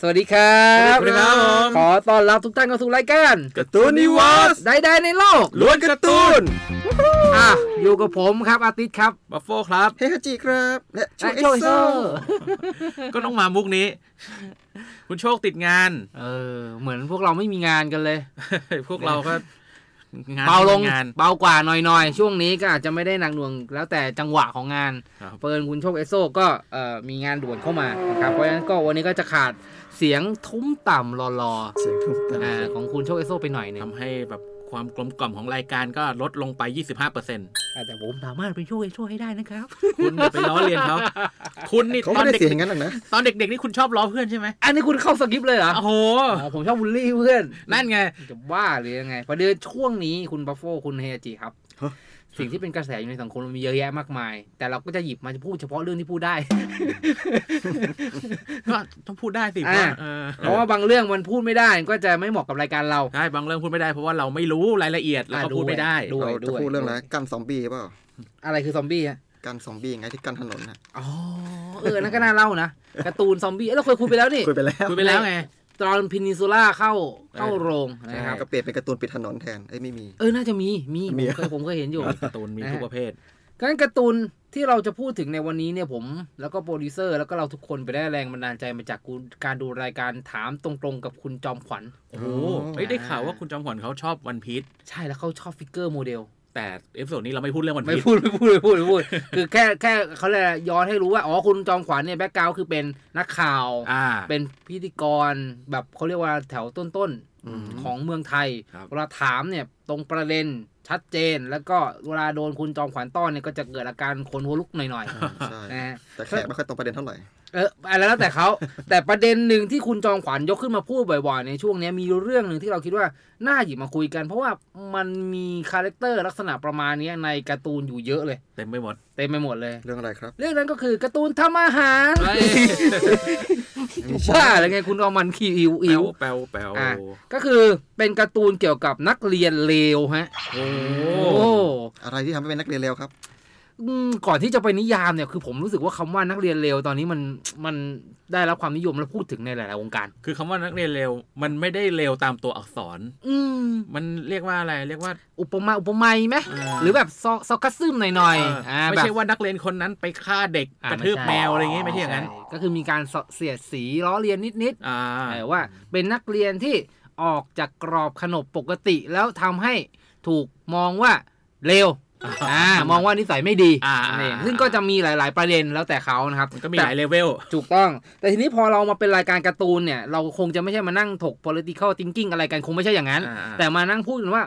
สวัสดีครับ สวัสดีครับผมขอต้อนรับทุกท่านเข้าสู่รายการการ์ตูนนิวาสใดๆในโลกล้วนการ์ตูนอะอยู่กับผมครับอาทิตย์ครับบัฟโฟครับ เฮฮาจิครับ และชูและเอโชยโซโซก็ต้องมามุกนี้ คุณโชคติดงาน เออ เหมือนพวกเราไม่มีงานกันเลย พวกเราก็งานเบาลงงานเบากว่าหน่อยๆ ช่วงนี้ก็อาจจะไม่ได้หนักหน่วง แล้วแต่จังหวะของงานครับเฟิร์นคุณโชคเอสโซก็เอ่อมีงานด่วนเข้ามานะครับเพราะฉะนั้นก็วันนี้ก็จะขาด เสียงทุ้มต่ำรอเสียงทุ่มๆตาอ่าของคุณโชคเอสโซไปหน่อยหนึงทำให้แบบความกลมกล่อมของรายการก็ลดลงไป 25%คุณอะแต่ผมสามารถเป็นโชคเอสโซให้ได้นะครับอย่าไปล้อเลียนเขาคุณนี่เขาตอไม่นได้เด็กเสียงอย่างนั้นหรอกนะตอนเด็กๆนี่คุณชอบล้อเพื่อนใช่ไหมอันนี้คุณเข้าสกิปต์เลยเหรอโอ้โหอ๋อผมชอบบูลลี่เพื่อน นั่นไงจะว่าหรือยังไงประเด็นช่วงนี้คุณบัฟโฟคุณเฮฮาจิครับ สิ่งที่เป็นกระแสอยู่ในสังคมมันมีเยอะแยะมากมาย แต่เราก็จะหยิบมาจะพูดเฉพาะเรื่องที่พูดได้ ก็ต้องพูดได้สิอ่าว่าเออเพราะว่าบางเรื่องมันพูดไม่ได้ ก็จะไม่เหมาะกับรายการเราใช่บางเรื่องพูดไม่ได้เพราะว่าเราไม่รู้รายละเอียดแล้วก็อ่าพูดไม่ได้ดูด้วยเราจะพูดเรื่องอะไรกันซอมบี้เปล่าอะไรคือซอมบี้ฮะกันซอมบี้ไงที่กันถนนนะอ๋อเออนั่นก็น่าเล่านะการ์ตูนซอมบี้เอ้ยเราเคยคุยไปแล้วนี่คุยไปแล้วคุยไปแล้วไง ตอน Peninsula เข้าเข้าโรงนะครับก็เปลี่ยนเป็นการ์ตูนปิดถนนแทนเอ้ยไม่มี เออน่าจะมีมีมีผมเคยผมเคยเห็นอยู่การ์ตูนมีทุกประเภทงั้นการ์ตูนที่เราจะพูดถึงในวันนี้เนี่ยผม แล้วก็โปรดิวเซอร์แล้วก็เราทุกคนไปได้แรงบันดาลใจมาจากการดูรายการถามตรงๆกับคุณจอมขวัญโอ้โหเอ้ยได้ข่าวว่าคุณจอมขวัญเขาชอบวันพีชใช่แล้วเขาชอบ figure model แต่ episode นี้เราไม่พูดเรื่องวันไม่พีชพูดไม่พูดไม่พูดไม่พูด คือแค่แค่เขาเลยกอะไรย้อนให้รู้ว่า อ๋อคุณจอมขวัญเนี่ย background คือเป็นนักข่าว อ่า เป็นพิธีกรแบบเขาเรียกว่าแถวต้นอืมๆของเมืองไทยครับเวลาถามเนี่ยตรงประเด็นชัดเจน แล้วก็เวลาโดนคุณจอมขวัญต้อนเนี่ยก็จะเกิดอาการคนหัวลุกหน่อยใช่ๆนะฮะแต่แขกไม่ค่อยตรงประเด็นเท่าไหร่ เอออะไรแล้วแต่เขา แต่ประเด็นหนึ่งที่คุณจอมขวัญยกขึ้นมาพูดบ่อยๆ ในช่วงเนี้ยมีเรื่องหนึ่งที่เราคิดว่า น่าหยิบมาคุยกัน เพราะว่ามันมี character ลักษณะประมาณเนี้ยในการ์ตูนอยู่เยอะเลย เต็มไปหมด เต็มไปหมดเลย เรื่องอะไรครับ เรื่องนั้นก็คือการ์ตูนทำอาหารเฮ้ยว่าอะไรไงคุณเอามันขีอิวแปอิลววแปลวแปลวอะก็คือเป็นการ์ตูนเกี่ยวกับนักเรียนเลวฮะโอ้โอ้อะไรที่ทำให้เป็นนักเรียนเลวครับอืม ก่อนที่จะไปนิยามเนี่ยคือผมรู้สึกว่าคำว่านักเรียนเลวตอนนี้มันมันได้รับความนิยมและพูดถึงในหลายๆวงการ คือคำว่านักเรียนเลวมันไม่ได้เร็วตามตัวอักษร อืมมันเรียกว่าอะไรเรียกว่า อุปมาอุปไมยไหมอ่าหรือแบบซอซอกัสซึมหน่อยเออๆอ่าไม่แบบใช่ว่านักเรียนคนนั้นไปฆ่าเด็กอ่ากระทืบไม่ใช่แมวอะไรอย่างงี้ไม่ใช่อย่างนั้นใช่ก็คือมีการเสียดสีล้อเลียนนิดอ่าๆแต่ว่าเป็นนักเรียนที่ออกจากกรอบขนบปกติแล้วทำให้ถูกมองว่าเลว อ่ามองว่านิสัยไม่ดีอ่านี่ซึ่งก็จะมีหลาย ๆ ประเด็นแล้วแต่เขานะครับมันก็มีแต่หลายเลเวลถูกต้อง แต่ทีนี้พอเรามาเป็นรายการการ์ตูนเนี่ย เราคงจะไม่ใช่มานั่งถก political thinking อะไรกันคงไม่ใช่อย่างนั้นอ่าแต่มานั่งพูดกันว่า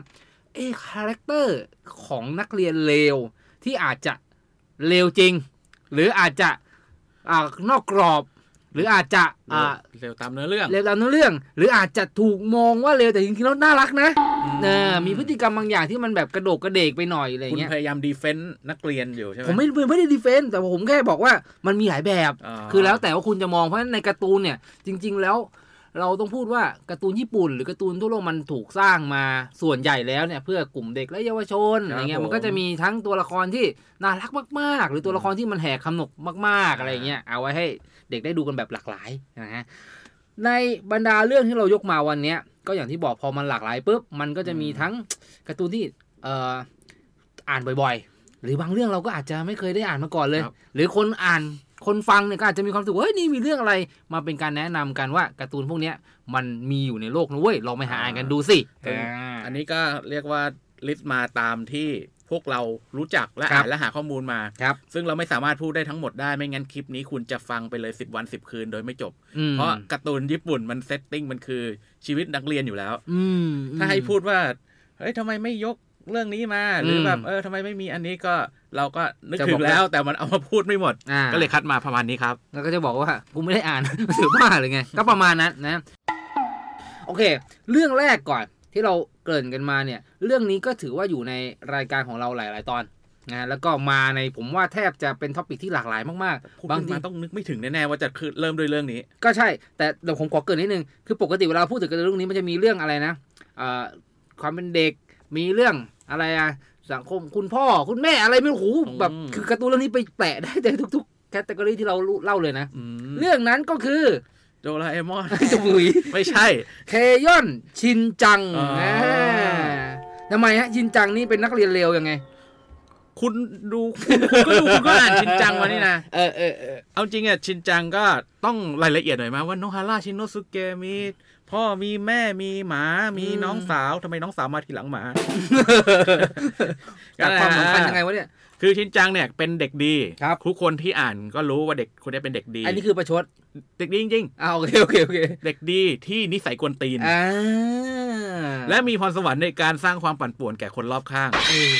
เอ๊ะ character ของนักเรียนเลวที่อาจจะเลวจริง หรืออาจจะอ่านอกกรอบ หรืออาจจะอ่าเลวตามเนื้อเรื่องเลวตามเนื้อเรื่อง หรืออาจจะถูกมองว่าเลวแต่จริงๆแล้วน่ารักนะเออมีพฤติกรรมบางอย่างที่มันแบบกระโดกกระเดกไปหน่อยอะไรคุณเงี้ยพยายาม defend นักเรียนอยู่ใช่ไหมผมไม่ไม่ได้ defend แต่ผมแค่บอกว่ามันมีหลายแบบอ่าคือแล้วแต่ว่าคุณจะมองเพราะฉะนั้นในการ์ตูนเนี่ย จริง ๆ แล้วเราต้องพูดว่าการ์ตูนญี่ปุ่น หรือการ์ตูนทั่วโลกมันถูกสร้างมาส่วนใหญ่แล้วเนี่ย เพื่อกลุ่มเด็กและเยาวชนอะไรเงี้ยมันก็จะมีทั้งตัวละครที่น่ารักมาก ๆ หรือตัวละครที่มันแหกคำหนกมาก ๆอะไรเงี้ยเอาไว้ให้เด็กได้ดูกันแบบหลากหลายนะฮะในบรรดาเรื่องที่เรายกมาวันเนี้ย ก็อย่างที่บอกพอมันหลากหลายปุ๊บมันก็จะมีทั้งการ์ตูนที่เอ่ออ่านบ่อยๆ หรือบางเรื่องเราก็อาจจะไม่เคยได้อ่านมาก่อนเลยครับหรือคนอ่านคนฟังเนี่ยก็อาจจะมีความรู้สึกว่าเฮ้ยนี่มีเรื่องอะไรมาเป็นการแนะนำกันว่าการ์ตูนพวกเนี้ยมันมีอยู่ในโลกนะเว้ยลองไปหาอ่านกันดูสิซึ่งอ่าอันนี้ก็เรียกว่า list มาตามที่พ วกเรารู้จักและครับอ่านและหาข้อมูลมาครับซึ่งเราไม่สามารถพูดได้ทั้งหมดได้ไม่งั้นคลิปนี้คุณจะฟังไปเลย 10 วัน 10 คืนโดยไม่จบอืมเพราะการ์ตูนญี่ปุ่นมัน setting มันคือชีวิตนักเรียนอยู่แล้ว อืมถ้าให้พูดว่าเฮ้ยทำไมไม่ยกเรื่องนี้มาหรืออมแบบเออทำไมไม่มีอันนี้ก็เราก็นึกจะถึบอกงว่าแล้ว แต่มันเอามาพูดไม่หมดอ่าก็เลยคัดมาประมาณนี้ครับ แล้วก็จะบอกว่ากูไม่ได้อ่านถือว่าหรือไง ก็ประมาณนั้นนะ โอเค เรื่องแรกก่อน ที่เราเกริ่นกันมาเนี่ย เรื่องนี้ก็ถือว่าอยู่ในรายการของเราหลาย ๆ ตอนนะแล้วก็มาในผมว่าแทบจะเป็น topic ที่หลากหลายมากพูดๆบางขึ้นทีมาต้องนึกไม่ถึงแน่ๆว่าจะคือเริ่มด้วยเรื่องนี้ ก็ใช่ แต่เดี๋ยวผมขอเกรินนิดนึง คือปกติเวลาพูดถึงการ์ตูนเรื่องนี้มันจะมีเรื่องอะไรนะเอ่อความเป็นเด็กมีเรื่องอะไรอะสังคมคุณพ่อคุณแม่อะไรไม่รู้โหแบบอืมคือการ์ตูนเรื่องนี้ไปแตะได้แต่ทุก ๆ แคตตากรีที่เราเล่าเลยนะอืมเรื่องนั้นก็คือ โดราเอมอนจมุยไม่ใช่ เคยอนชินจังอ๋ออ่าทำไมฮะ ชินจังนี่เป็นนักเรียนเลวยังไง คุณดูคุณคุณก็ดูคุณก็อ่านชินจังมานี่นะเออเออเออเอาจริงอะชินจังก็ต้องรายละเอียดหน่อยมาว่าโนฮาร่าชินโนสุเกะมีพ่อมีแม่มีหมา มีน้องสาวทำไมน้องสาวมาทีหลังหมากับความสำคัญยังไงวะเนี่ย คือชินจังเนี่ยเป็นเด็กดีครับทุกคนที่อ่านก็รู้ว่าเด็กคนนี้เป็นเด็กดี อันนี้คือประชด เด็กดีจริงอ่าโอเคโอเคโอเคๆเด็กดีที่นิสัยกวนตีนอ่าและมีพรสวรรค์ในการสร้างความปั่นป่วนแก่คนรอบข้างเออ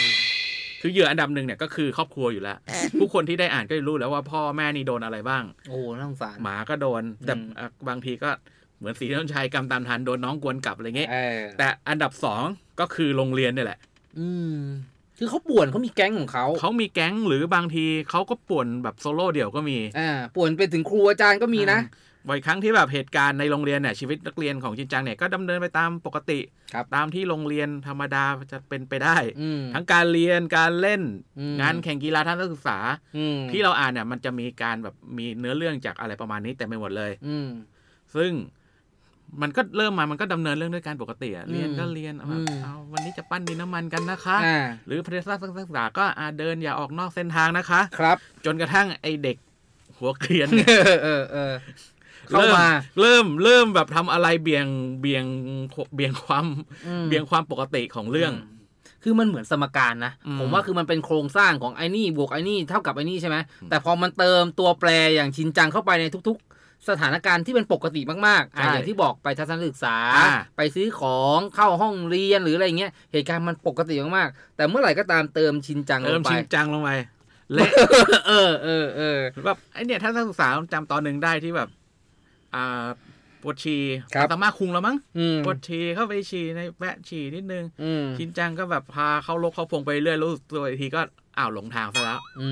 คือเหยื่ออันดับหนึ่งเนี่ยก็คือครอบครัวอยู่แล้ว ผู้คนที่ได้อ่านก็จะรู้แล้วว่าพ่อแม่นี่โดนอะไรบ้าง โอ้น่าสงสารหมาก็โดน แต่อืมอะบางทีก็เหมือนสีต้นชัยกำตามทันโดนน้องกวนกลับอะไรเงี้ยเออแต่อันดับสองก็คือโรงเรียนเนี่ยแหละ อืม คือเขาป่วนเขามีแก๊งของเขาเขามีแก๊งหรือบางทีเขาก็ป่วนแบบโซโล่เดี่ยวก็มีอ่าป่วนไปถึงครูอาจารย์ก็มีนะบ่อยครั้งที่แบบเหตุการณ์ในโรงเรียนเนี่ยชีวิตนักเรียนของจินจังเนี่ยก็ดำเนินไปตามปกติครับตามที่โรงเรียนธรรมดาจะเป็นไปได้อืมทั้งการเรียนการเล่นอืมงานแข่งกีฬาทางการศึกษาอืมที่เราอ่านเนี่ยมันจะมีการแบบมีเนื้อเรื่องจากอะไรประมาณนี้แต่ไม่หมดเลยอืมซึ่ง มันก็เริ่มมา มันก็ดำเนินเรื่องด้วยการปกติอะอืมเรียนก็เรียนเอาแบบอืมเอาวันนี้จะปั้นดินน้ำมันกันนะคะอ่าหรือพนักงานศึกษาก็อาเดินอย่าออกนอกเส้นทางนะคะ ครับ จนกระทั่งไอเด็กหัวเกรียนเออเออเออเข้ามาเริ่มเริ่มแบบทำอะไรเบี่ยงเบี่ยงเบี่ยงความอืมเบี่ยงความปกติของเรื่อง คือมันเหมือนสมการนะอืมผมว่าคือมันเป็นโครงสร้างของไอ้นี่บวกไอ้นี่เท่ากับไอ้นี่ใช่ไหมแต่พอมันเติมตัวแปรอย่างชินจังเข้าไปในทุกๆ สถานการณ์ที่เป็นปกติมากๆอะอย่างที่บอกไปทัศนศึกษาอ่าไปซื้อของเข้าห้องเรียนหรืออะไรเงี้ยเหตุการณ์มันปกติมากๆ แต่เมื่อไหร่ก็ตามเติมชินจังลเริ่มงไปชิงจังลงไปและเออเออเออแบบไอเนี่ยถ้านักศึกษาจำตอนหนึ่งได้ที่แบบ อ่าปวดฉี่ครับสามารถคุงแล้วมั้งอืมปวดฉี่เข้าไปฉี่ในแวะฉี่นิดนึงอืมชินจังก็แบบพาเข้าลกเข้าพงไปเรื่อยรู้สึกตัวอีกทีก็ อ้าวหลงทางซะแล้ว อื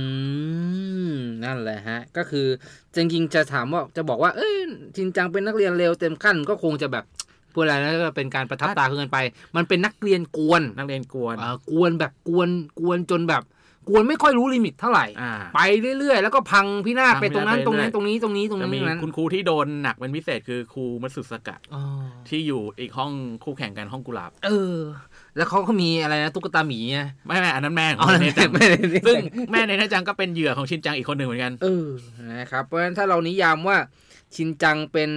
ม นั่นแหละฮะ ก็คือจริงๆจะถามว่าจะบอกว่า เอ้ยชินจังเป็นนักเรียนเร็วเต็มขั้นก็คงจะแบบพูดอะไรนะก็เป็นการประทับตาเกินไป มันเป็นนักเรียนกวน นักเรียนกวนอ่ากวนแบบกวนกวนจนแบบกวนไม่ค่อยรู้ลิมิตเท่าไหร่อ่าไปเรื่อยๆ แล้วก็พังพินาศพังไปตรงนั้นพิตรงนาศนั้นไปตรงนี้ตรงนี้ตรงจะนี้มีตรงนั้นคุณครูที่โดนหนักเป็นพิเศษคือครูมัตสึสกะอ๋อที่อยู่อีกห้องคู่แข่งกันห้องกุหลาบ เออ แล้วเขาก็มีอะไรนะตุ๊กตาหมีไงไม่ไม่อันนั้นแม่ขออ๋งอเนจังไม่ได้ซึ่งแม่ในเนจังก็เป็นเหยื่อของชินจังอีกคนหนึ่งเหมือนกันเออนะครับเพราะฉะนั้นถ้าเรานิยามว่าชินจังเป็น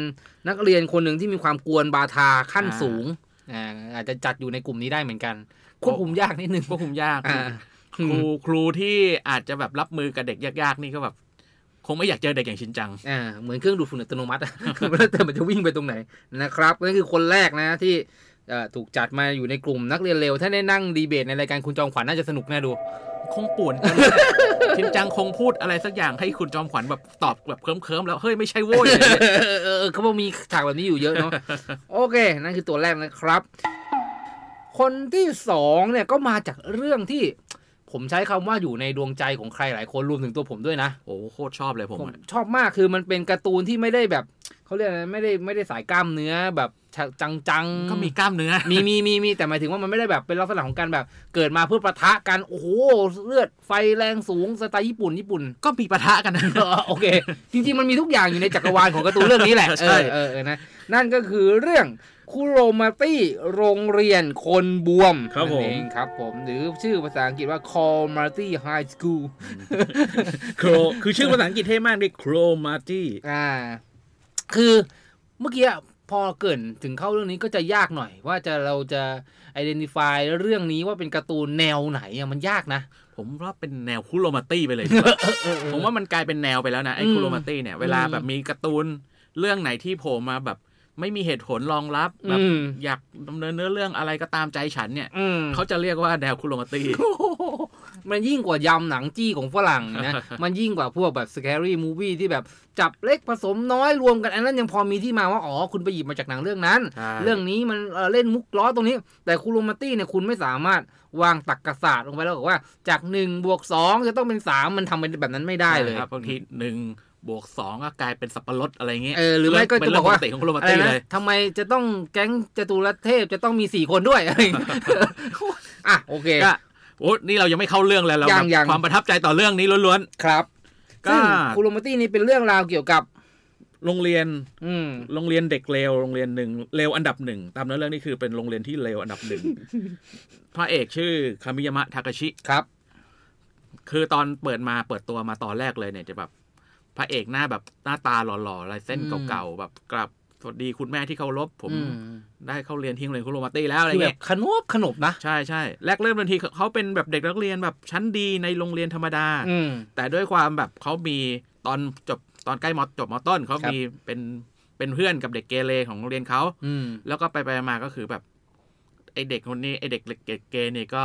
นักเรียนคนหนึ่งที่มีความกวนบาทาขั้นอ่าสูงอ่าอาจจะจัดอยู่ในกลุ่มนี้ได้เหมือนกันควบคุมยากนิดนึงควบคุมยากอ่าครูครูที่อาจจะแบบรับมือกับเด็กยากๆนี่ก็แบบคงไม่อยากเจอเด็กอย่างชินจังอ่าเหมือนเครื่องดูดฝุ่นอัตโนมัติแล้วแต่มันจะวิ่งไปตรงไหนนะครับนั่นคือคนแรกนะที่เอ่อ ถูกจัดมาอยู่ในกลุ่มนักเรียนเร็ว ถ้าได้นั่งดีเบตในรายการคุณจอมขวัญน่าจะสนุกน่าดู คงป่วนกันชินจังคงพูดอะไรสักอย่างให้คุณจอมขวัญแบบตอบแบบเคิมๆแล้ว เฮ้ยไม่ใช่โว้ยเออเออเออเขาบอกมีฉากแบบนี้อยู่เยอะเนาะโอเค นั่นคือตัวแรกนะครับ คนที่สองเนี่ยก็มาจากเรื่องที่ผมใช้คำว่าอยู่ในดวงใจของใครหลายคนรวมถึงตัวผมด้วยนะ โอ้โคตรชอบเลยผมผมอะชอบมากคือมันเป็นการ์ตูนที่ไม่ได้แบบเขาเรียกอะไรไม่ได้ไม่ได้สายกล้ามเนื้อแบบ จังๆก็มีกล้ามเนื้อ มีมีมีมีแต่หมายถึงว่ามันไม่ได้แบบเป็นลักษณะของการแบบ เกิดมาเพื่อประทะกันโอ้โหเลือดไฟแรงสูงสไตล์ญี่ปุ่นญี่ปุ่น ก็มีปะทะกันนะเออโอเค จริง ๆ มันมีทุกอย่างอยู่ในจักรวาลของการ์ตูนเรื่องนี้แหละใช่เออเออเออนะนั่นก็คือเรื่องคุโรมาตี้โรงเรียนคนบวมครับผมนั่นเองครับผม หรือชื่อภาษาอังกฤษว่า Call Marty High School โครคือชื่อภาษาอังกฤษเท่มากดิโครมาจี้อ่า คือเมื่อกี้ พอเกินถึงเข้าเรื่องนี้ก็จะยากหน่อย ว่าจะเราจะ identify เรื่องนี้ว่าเป็นการ์ตูนแนวไหนอะมันยากนะ ผมว่าเป็นแนวคุโรมาตี้ไปเลย ผมว่ามันกลายเป็นแนวไปแล้วนะไอ้คุโรมาตี้เนี่ยเวลาแบบมีการ์ตูนเรื่องไหนที่โผล่มาแบบ ไม่มีเหตุผลรองรับแบบอืมอยากดำเนินเนื้อเรื่องอะไรก็ตามใจฉันเนี่ยอืมเขาจะเรียกว่าแนวคุโรมาตีมันยิ่งกว่ายำหนังจี้ของฝรั่งนะ มันยิ่งกว่าพวกแบบ scary movie ที่แบบจับเล็กผสมน้อยรวมกัน อันนั้นยังพอมีที่มาว่า อ๋อ คุณไปหยิบมาจากหนังเรื่องนั้นใช่เรื่องนี้มันเอ่อเล่นมุกล้อตรงนี้ แต่คูโรมาตี้เนี่ยคุณไม่สามารถวางตักกศาสตร์ลงไปแล้วบอกว่าจากหนึ่งบวกสองจะต้องเป็นสามมันทำเป็นแบบนั้นไม่ได้เลยใช่ครับบางทีหนึ่ง บวกสองก็กลายเป็นสับปะรดอะไรเงี้ยเออหรือไม่ก็เป็นจะเรื่บอองกปว่ากติของคุโรมาอะไรตีนะเลยทำไมจะต้องแก๊งจตุรเทพจะต้องมีสี่คนด้วยอะไรอย่างเงี้ยอะโอเคก็โอ้นี่เรายังไม่เข้าเรื่องเลยเรายังแบบยังความประทับใจต่อเรื่องนี้ล้วนครับก็ซึ่งคูโรมาตี้นี่เป็นเรื่องราวเกี่ยวกับๆโรงเรียน อืมโรงเรียนเด็กเลวโรงเรียนหนึ่งเลวอันดับหนึ่งตามเนื้อเรื่องนี่คือเป็นโรงเรียนที่เลวอันดับหนึ่งพระเอกชื่อคามิยามะทากาชิครับ คือตอนเปิดมาเปิดตัวมาตอนแรกเลยเนี่ยจะแบบ พระเอกหน้าแบบหน้าตาหล่อๆลายเส้นอืมเก่าๆแบบกลับสวัสดีคุณแม่ที่เคารพผมอืมได้เข้าเรียนที่โรงเรียนคุโรมาตี้แล้วอะไรคือแบเงี้บยขนบขนบนะ ใช่ใช่แรกเริ่มทันทีเขาเป็นแบบเด็กนักเรียนแบบชั้นดีในโรงเรียนธรรมดาอืมแต่ด้วยความแบบเขามีตอนจบตอนใกล้มจบมต้นเขาครับมีเป็นเป็นเพื่อนกับเด็กเกเรของโรงเรียนเขาอืมแล้วก็ไปไปมาก็คือแบบไอเด็กคนนี้ไอเด็กเกเกเนี่ยก็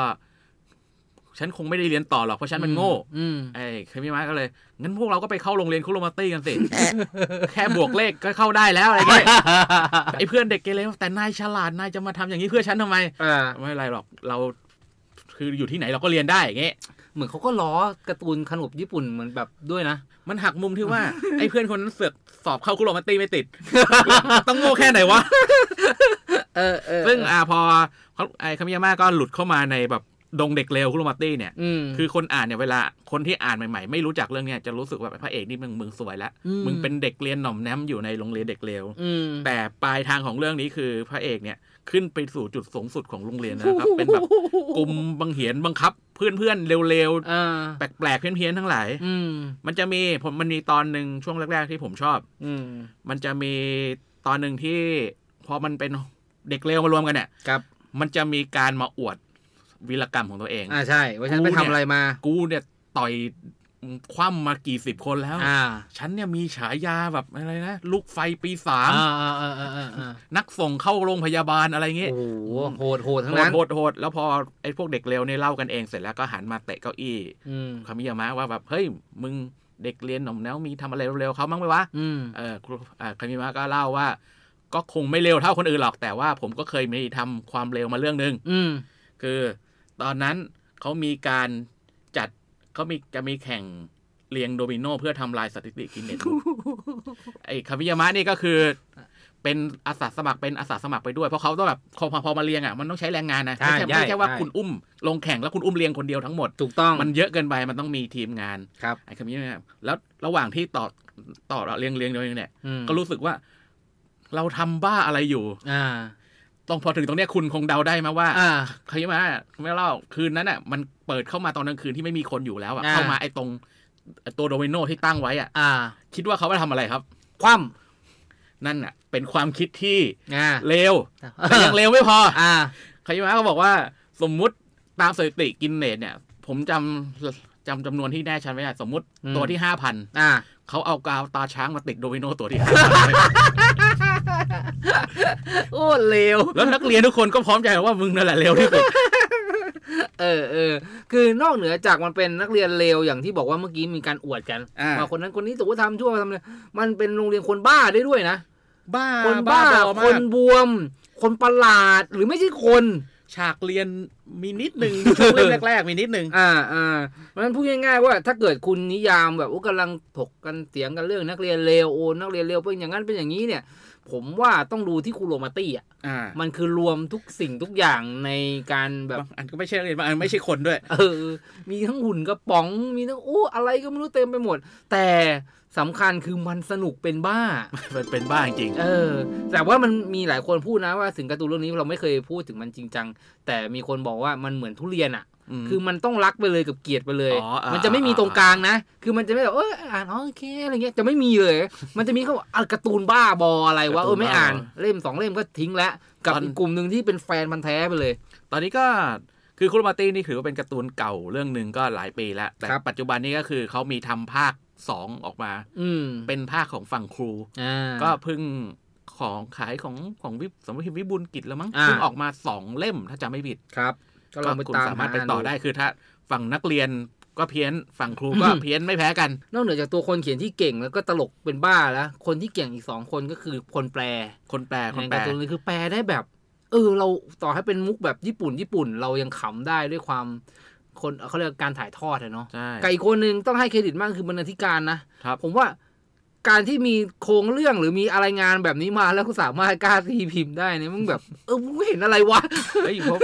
ฉันคงไม่ได้เรียนต่อหรอกเพราะฉันมันโง่อืมไอ้เคมิมาก็เลย งั้นพวกเราก็ไปเข้าโรงเรียนคุโรมาตี้กันสิ แค่บวกเลขก็เข้าได้แล้วอะไรเงี้ยไอ้เพื่อนเด็กเกเรแต่นายฉลาดนายจะมาทำอย่างนี้เพื่อฉันทำไมอ่าไม่เป็นไรหรอกเราคืออยู่ที่ไหนเราก็เรียนได้อย่างเงี้ยเหมือนเขาก็ล้อการ์ตูนขนบญี่ปุ่นเหมือนแบบด้วยนะ มันหักมุมที่ว่า ไอ้เพื่อนคนนั้นเสือกสอบเข้าคุโรมาตี้ไม่ติด ต้องโง่แค่ไหนวะเออเออซึ่งอ่าพอเขาไอ้คามิยาม่าก็หลุดเข้ามาในแบบ ดงเด็กเลวคุโรมาตี้เนี่ยอืมคือคนอ่านเนี่ยเวลาคนที่อ่านใหม่ๆ ไม่รู้จักเรื่องเนี้ยจะรู้สึกว่าพระเอกนี่มึงมึงสวยแล้วอืมมึงเป็นเด็กเรียนหน่อมแนมอยู่ในโรงเรียนเด็กเลวอืมแต่ปลายทางของเรื่องนี้คือพระเอกเนี่ยขึ้นไปสู่จุดสูงสุดของโรงเรียนนะครับ เป็นแบบกลุ่มบังเหียนบังคับ เพื่อนๆเร็วอ่าๆแปลกๆเพี้ยนๆทั้งหลายอืมมันจะมีผมมันมีตอนหนึ่งช่วงแรก ๆ ที่ผมชอบ อืมมันจะมีตอนหนึ่งที่พอมันเป็นเด็กเลวมารวมกันเนี่ยครับมันจะมีการมาอวด วีรกรรมของตัวเองอ่าใช่ว่าฉันไปทำอะไรมา กูเนี่ยต่อยคว่ำมากี่สิบคนแล้วอ่าฉันเนี่ยมีฉายาแบบอะไรนะ ลูกไฟปีสามอ่าอ่าอ่าอ่าอ่าอ่านักส่งเข้าโรงพยาบาลอะไรเงี้ย โอ้โหโหดโหดทั้งโหนั้ดนโหดโหดแล้วพอไอ้พวกเด็กเลวเนี่ยเล่ากันเองเสร็จแล้วก็หันมาเตะเก้าอี้อืมคามิยามะว่าแบบ เฮ้ย มึงเด็กเรียนหน่อมแนวมีทำอะไรเร็วๆเขามั้งไหมวะอืมเออครูอ่าคามิยามะก็เล่าว่า ก็คงไม่เร็วเท่าคนอื่นหรอกแต่ว่าผมก็เคยมีทำความเร็วมาเรื่องหนึ่งอืมคือ ตอนนั้นเขามีการจัดเขามีจะมีแข่งเรียงโดมิโนเพื่อทำลายสถิติกินเน็ตไอ้คามิยามะนี่ก็คือ เป็นอาสาสมัครเป็นอาสาสมัครไปด้วย เพราะเขาต้องแบบพอพอพอมาเรียงอะมันต้องใช้แรงงานนะใช่ไม่ใช่ใช่ไม่ใช่ว่าใช่คุณอุ้มลงแข่งแล้วคุณอุ้มเรียงคนเดียวทั้งหมดถูกต้องมันเยอะเกินไปมันต้องมีทีมงานครับไอ้คามิยามะแล้วระหว่างที่ต่อต่อเรียงเรียงเรียงเนี่ยอืมก็รู้สึกว่า เราทำบ้าอะไรอยู่ อ่า ต้องพอถึงตรงเนี้ยคุณคงเดาได้ไหมว่าอ่าเคยมาไม่เล่าคืนนั้นอะ มันเปิดเข้ามาตอนกลางคืนที่ไม่มีคนอยู่แล้วอะอ่าเข้ามาไอ้ตรงไอ้ตัวโดมิโนที่ตั้งไว้อะอ่าคิดว่าเขาไปทำอะไรครับ คว่นั่นอะ เป็นความคิดที่ำอ่าเลวแต่ยังเลวไม่พออ่าเคยมาก็บอกว่า สมมุติตามสถิติกินเนตเนี่ย ผมจำจำจำนวนที่แน่ชัดไม่ได้สมมุติอืมตัวที่ห้าพันอ่าเขาเอากาวตาช้างมาติดโดมิโนตัวที่ โอ้เลวแล้วนักเรียนทุกคนก็พร้อมใจว่ามึงนั่นแหละเลวที่สุดเออเออคือนอกเหนือจากมันเป็นนักเรียนเลวอย่างที่บอกว่าเมื่อกี้มีการอวดกันอ่าว่าคนนั้นคนนี้ถือว่าทำชั่วทำเลยมันเป็นโรงเรียนคนบ้าได้ด้วยนะบ้าคนบ้าบอคมากนบวม คนประหลาดหรือไม่ใช่คนฉากเรียนมีนิดหนึ่งช่วงเล่มแรกๆมีนิดหนึ่งอ่าอ่าเพราะฉะนั้นพูดง่ายๆว่าถ้าเกิดคุณนิยามแบบว่ากำลังถกกันเสียงกันเรื่องนักเรียนเลวโอนนักเรียนเลวเป็นอย่างนั้นเป็นอย่างนี้เนี่ย ผมว่าต้องดูที่คูโรมาตี้อะอ่ามันคือรวมทุกสิ่งทุกอย่างในการแบบบางอันก็ไม่ใช่นักเรียนบางอันไม่ใช่คนด้วย เออ มีทั้งหุ่นกระป๋อง มีทั้งโอ้อะไรก็ไม่รู้เต็มไปหมด แต่สำคัญคือมันสนุกเป็นบ้า มันเป็นบ้าจริง เออ แต่ว่ามันมีหลายคนพูดนะว่าถึงการ์ตูนเรื่องนี้เราไม่เคยพูดถึงมันจริงจัง แต่มีคนบอกว่ามันเหมือนทุเรียนอะม คือมันต้องรักไปเลยกับเกลียดไปเลยอ๋ออ่ามัมันจะไม่มีตรงกลางนะ คือมันจะไม่แบบเอออ่านอ๋อโอเคอะไรเงี้ยจะไม่มีเลย มันจะมีเขาบอกอะการ์ตูนบ้าบออะไรวะเออไม่อ่านเล่มสองเล่มก็ทิ้งแล้วกับอีกกลุ่มหนึ่งที่เป็นแฟนพันธ์แท้ไปเลย ตอนนี้ก็คือคุโรมาตี้นี่ถือว่าเป็นการ์ตูนเก่าเรื่องหนึ่งก็หลายปีแล้ว แต่ครับปัจจุบันนี้ก็คือเขามีทำภาคสองออกมา อืมเป็นภาคของฝั่งครูอ่าก็เพิ่งของขายของของวิสำนักพิมพ์วิบูลย์กิจแล้วมั้งอ่าเพิ่งออกมาสองเล่มถ้าจำไม่ผิดครับ ก็ลองไปคุณตามสามารถไปหต่อได้คือถ้าฝั่งนักเรียนก็เพี้ยนฝั่งครูก็อืมเพี้ยนไม่แพ้กัน นอกเหนือจากตัวคนเขียนที่เก่งแล้วก็ตลกเป็นบ้าแล้ว คนที่เก่งอีกสองคนก็คือคนแปล คนแปลคนในแปลการ์ตูนนี้คือแปลได้แบบ เออ เราต่อให้เป็นมุกแบบญี่ปุ่น ญี่ปุ่น เรายังขำได้ด้วยความคนเขาเรียกการถ่ายทอดอะเนาะใช่กับอีกคนหนึ่งต้องให้เครดิตมากคือ บรรณาธิการนะครับผมว่า การที่มีโครงเรื่องหรือมีอะไรงานแบบนี้มาแล้วก็สามารถกล้าตีพิมพ์ได้เนี่ยมึงแบบ เออมึงเห็นอะไรวะเฮ้ยเพราะ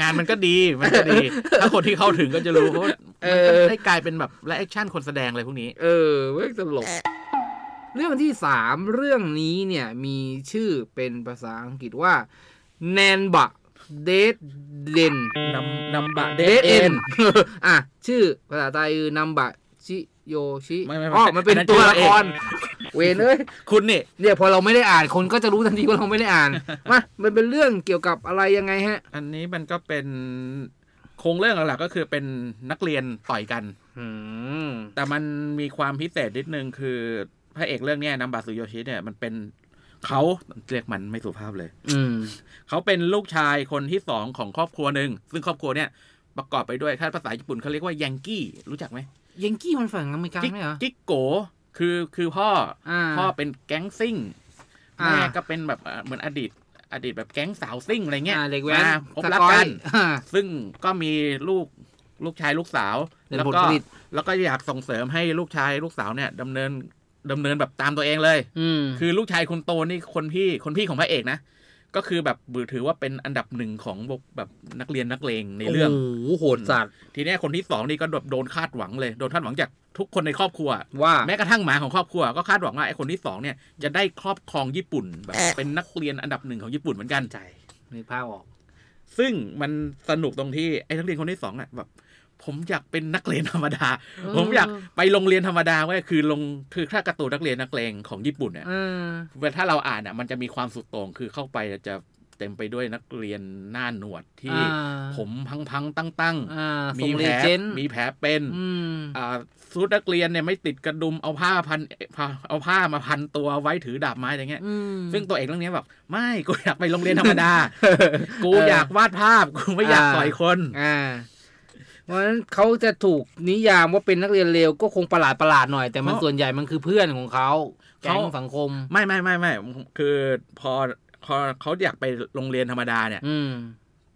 งานมันก็ดีมันก็ดีถ้าคนที่เข้าถึงก็จะรู้เพราะว่าเอมันอก็ได้กลายเป็นแบบและแอคชั่นคนแสดงอะไรพวกนี้ เออเว้ยตลกเรื่องที่สามเรื่องนี้เนี่ยมีชื่อเป็นภาษาอังกฤษว่าแนนบะเดดเดนนำนำบะเดเดดเอ็เอ็นนอะชื่อภาษาไทยคือนัมบะชิ โยชิไม่ไม่ไม่อ๋อมันเป็นอันนั้นตัวชื่อละครเวนเอ้ย คุณนี่ เนี่ยพอเราไม่ได้อ่านคนก็จะรู้ทันทีว่าเราไม่ได้อ่าน มา มันเป็นเรื่องเกี่ยวกับอะไรยังไงฮะ อันนี้มันก็เป็นโครงเรื่องหลักๆก็คือเป็นนักเรียนต่อยกัน อืม แต่มันมีความพิเศษนิดนึงคือพระเอกเรื่องเนี้ยนำบาสุโยชิเนี่ยมันเป็นเขาเรียกมันไม่สุภาพเลย อืม เขาเป็นลูกชายคนที่สองของครอบครัวหนึ่ง ซึ่งครอบครัวเนี่ยประกอบไปด้วยถ้าภาษาญี่ปุ่นเขาเรียกว่ายังกี้ รู้จักไหม ยังกี้มันฝั่งอเมริกากิ๊กไหมเหรอกิ๊กโกคือคือพ่ออพ่อเป็นแก๊งซิ่งแม่ก็เป็นแบบเหมือนอดีต อดีตแบบแก๊งสาวซิ่งอะไรเงี้ยเด็กแว้นมาพบรักกันซึ่งก็มีลูกลูกชายลูกสาว แล้วก็แล้วก็อยากส่งเสริมให้ลูกชายลูกสาวเนี่ยดำเนินดำเนินแบบตามตัวเองเลย อืคือลูกชายคนโตนี่คนพี่คนพี่ของพระเอกนะ ก็คือแบบบือถือว่าเป็นอันดับหนึ่งของแบบนักเรียนนักเลงในเรื่องโอ้โหโหดสัตว์ทีเนี้ยคนที่สองนี่ก็แบบโดนคาดหวังเลยโดนคาดหวังจากทุกคนในครอบครัวว่าแม้กระทั่งหมาของครอบครัวก็คาดหวังว่าไอ้คนที่สองเนี่ยจะได้ครอบครองญี่ปุ่นแบบเป็นนักเรียนอันดับหนึ่งของญี่ปุ่นเหมือนกันใจนึกภาพออก ซึ่งมันสนุกตรงที่ไอ้นักเรียนคนที่สองอะแบบ ผมอยากเป็นนักเรียนธรรมดาเออผมอยากไปโรงเรียนธรรมดาเว้ยคือลงคือถ้าการ์ตูนนักเรียนนักเลงของญี่ปุ่นเนี่ยเออเวลาถ้าเราอ่านอะมันจะมีความสุดโต่งคือเข้าไปจะเต็มไปด้วยนักเรียนหน้าหนวดที่อ่าผมพังๆตั้งอ่าๆมีมีเลแผลเจนมีแผลเป็นอืมอ่าชุดนักเรียนเนี่ยไม่ติดกระดุมเอาผ้าพันเอาผ้ามาพันตัวไว้ถือดาบไม้อะไรเงี้ยอืมซึ่งตัวเอกเรื่องนี้แบบไม่กูอยากไปโรงเรียนธรรมดา กูอยากวาดภาพกูไม่อยากอ่าต่อยคนอ่า เพราะฉะนั้นเขาจะถูกนิยามว่าเป็นนักเรียนเลวก็คงประหลาดประหลาดๆหน่อย แต่มันเพราะส่วนใหญ่มันคือเพื่อนของเขาแก๊งเขาสังคม ไม่ไม่ไม่ไม่คือพอพอเขาอยากไปโรงเรียนธรรมดาเนี่ยอืม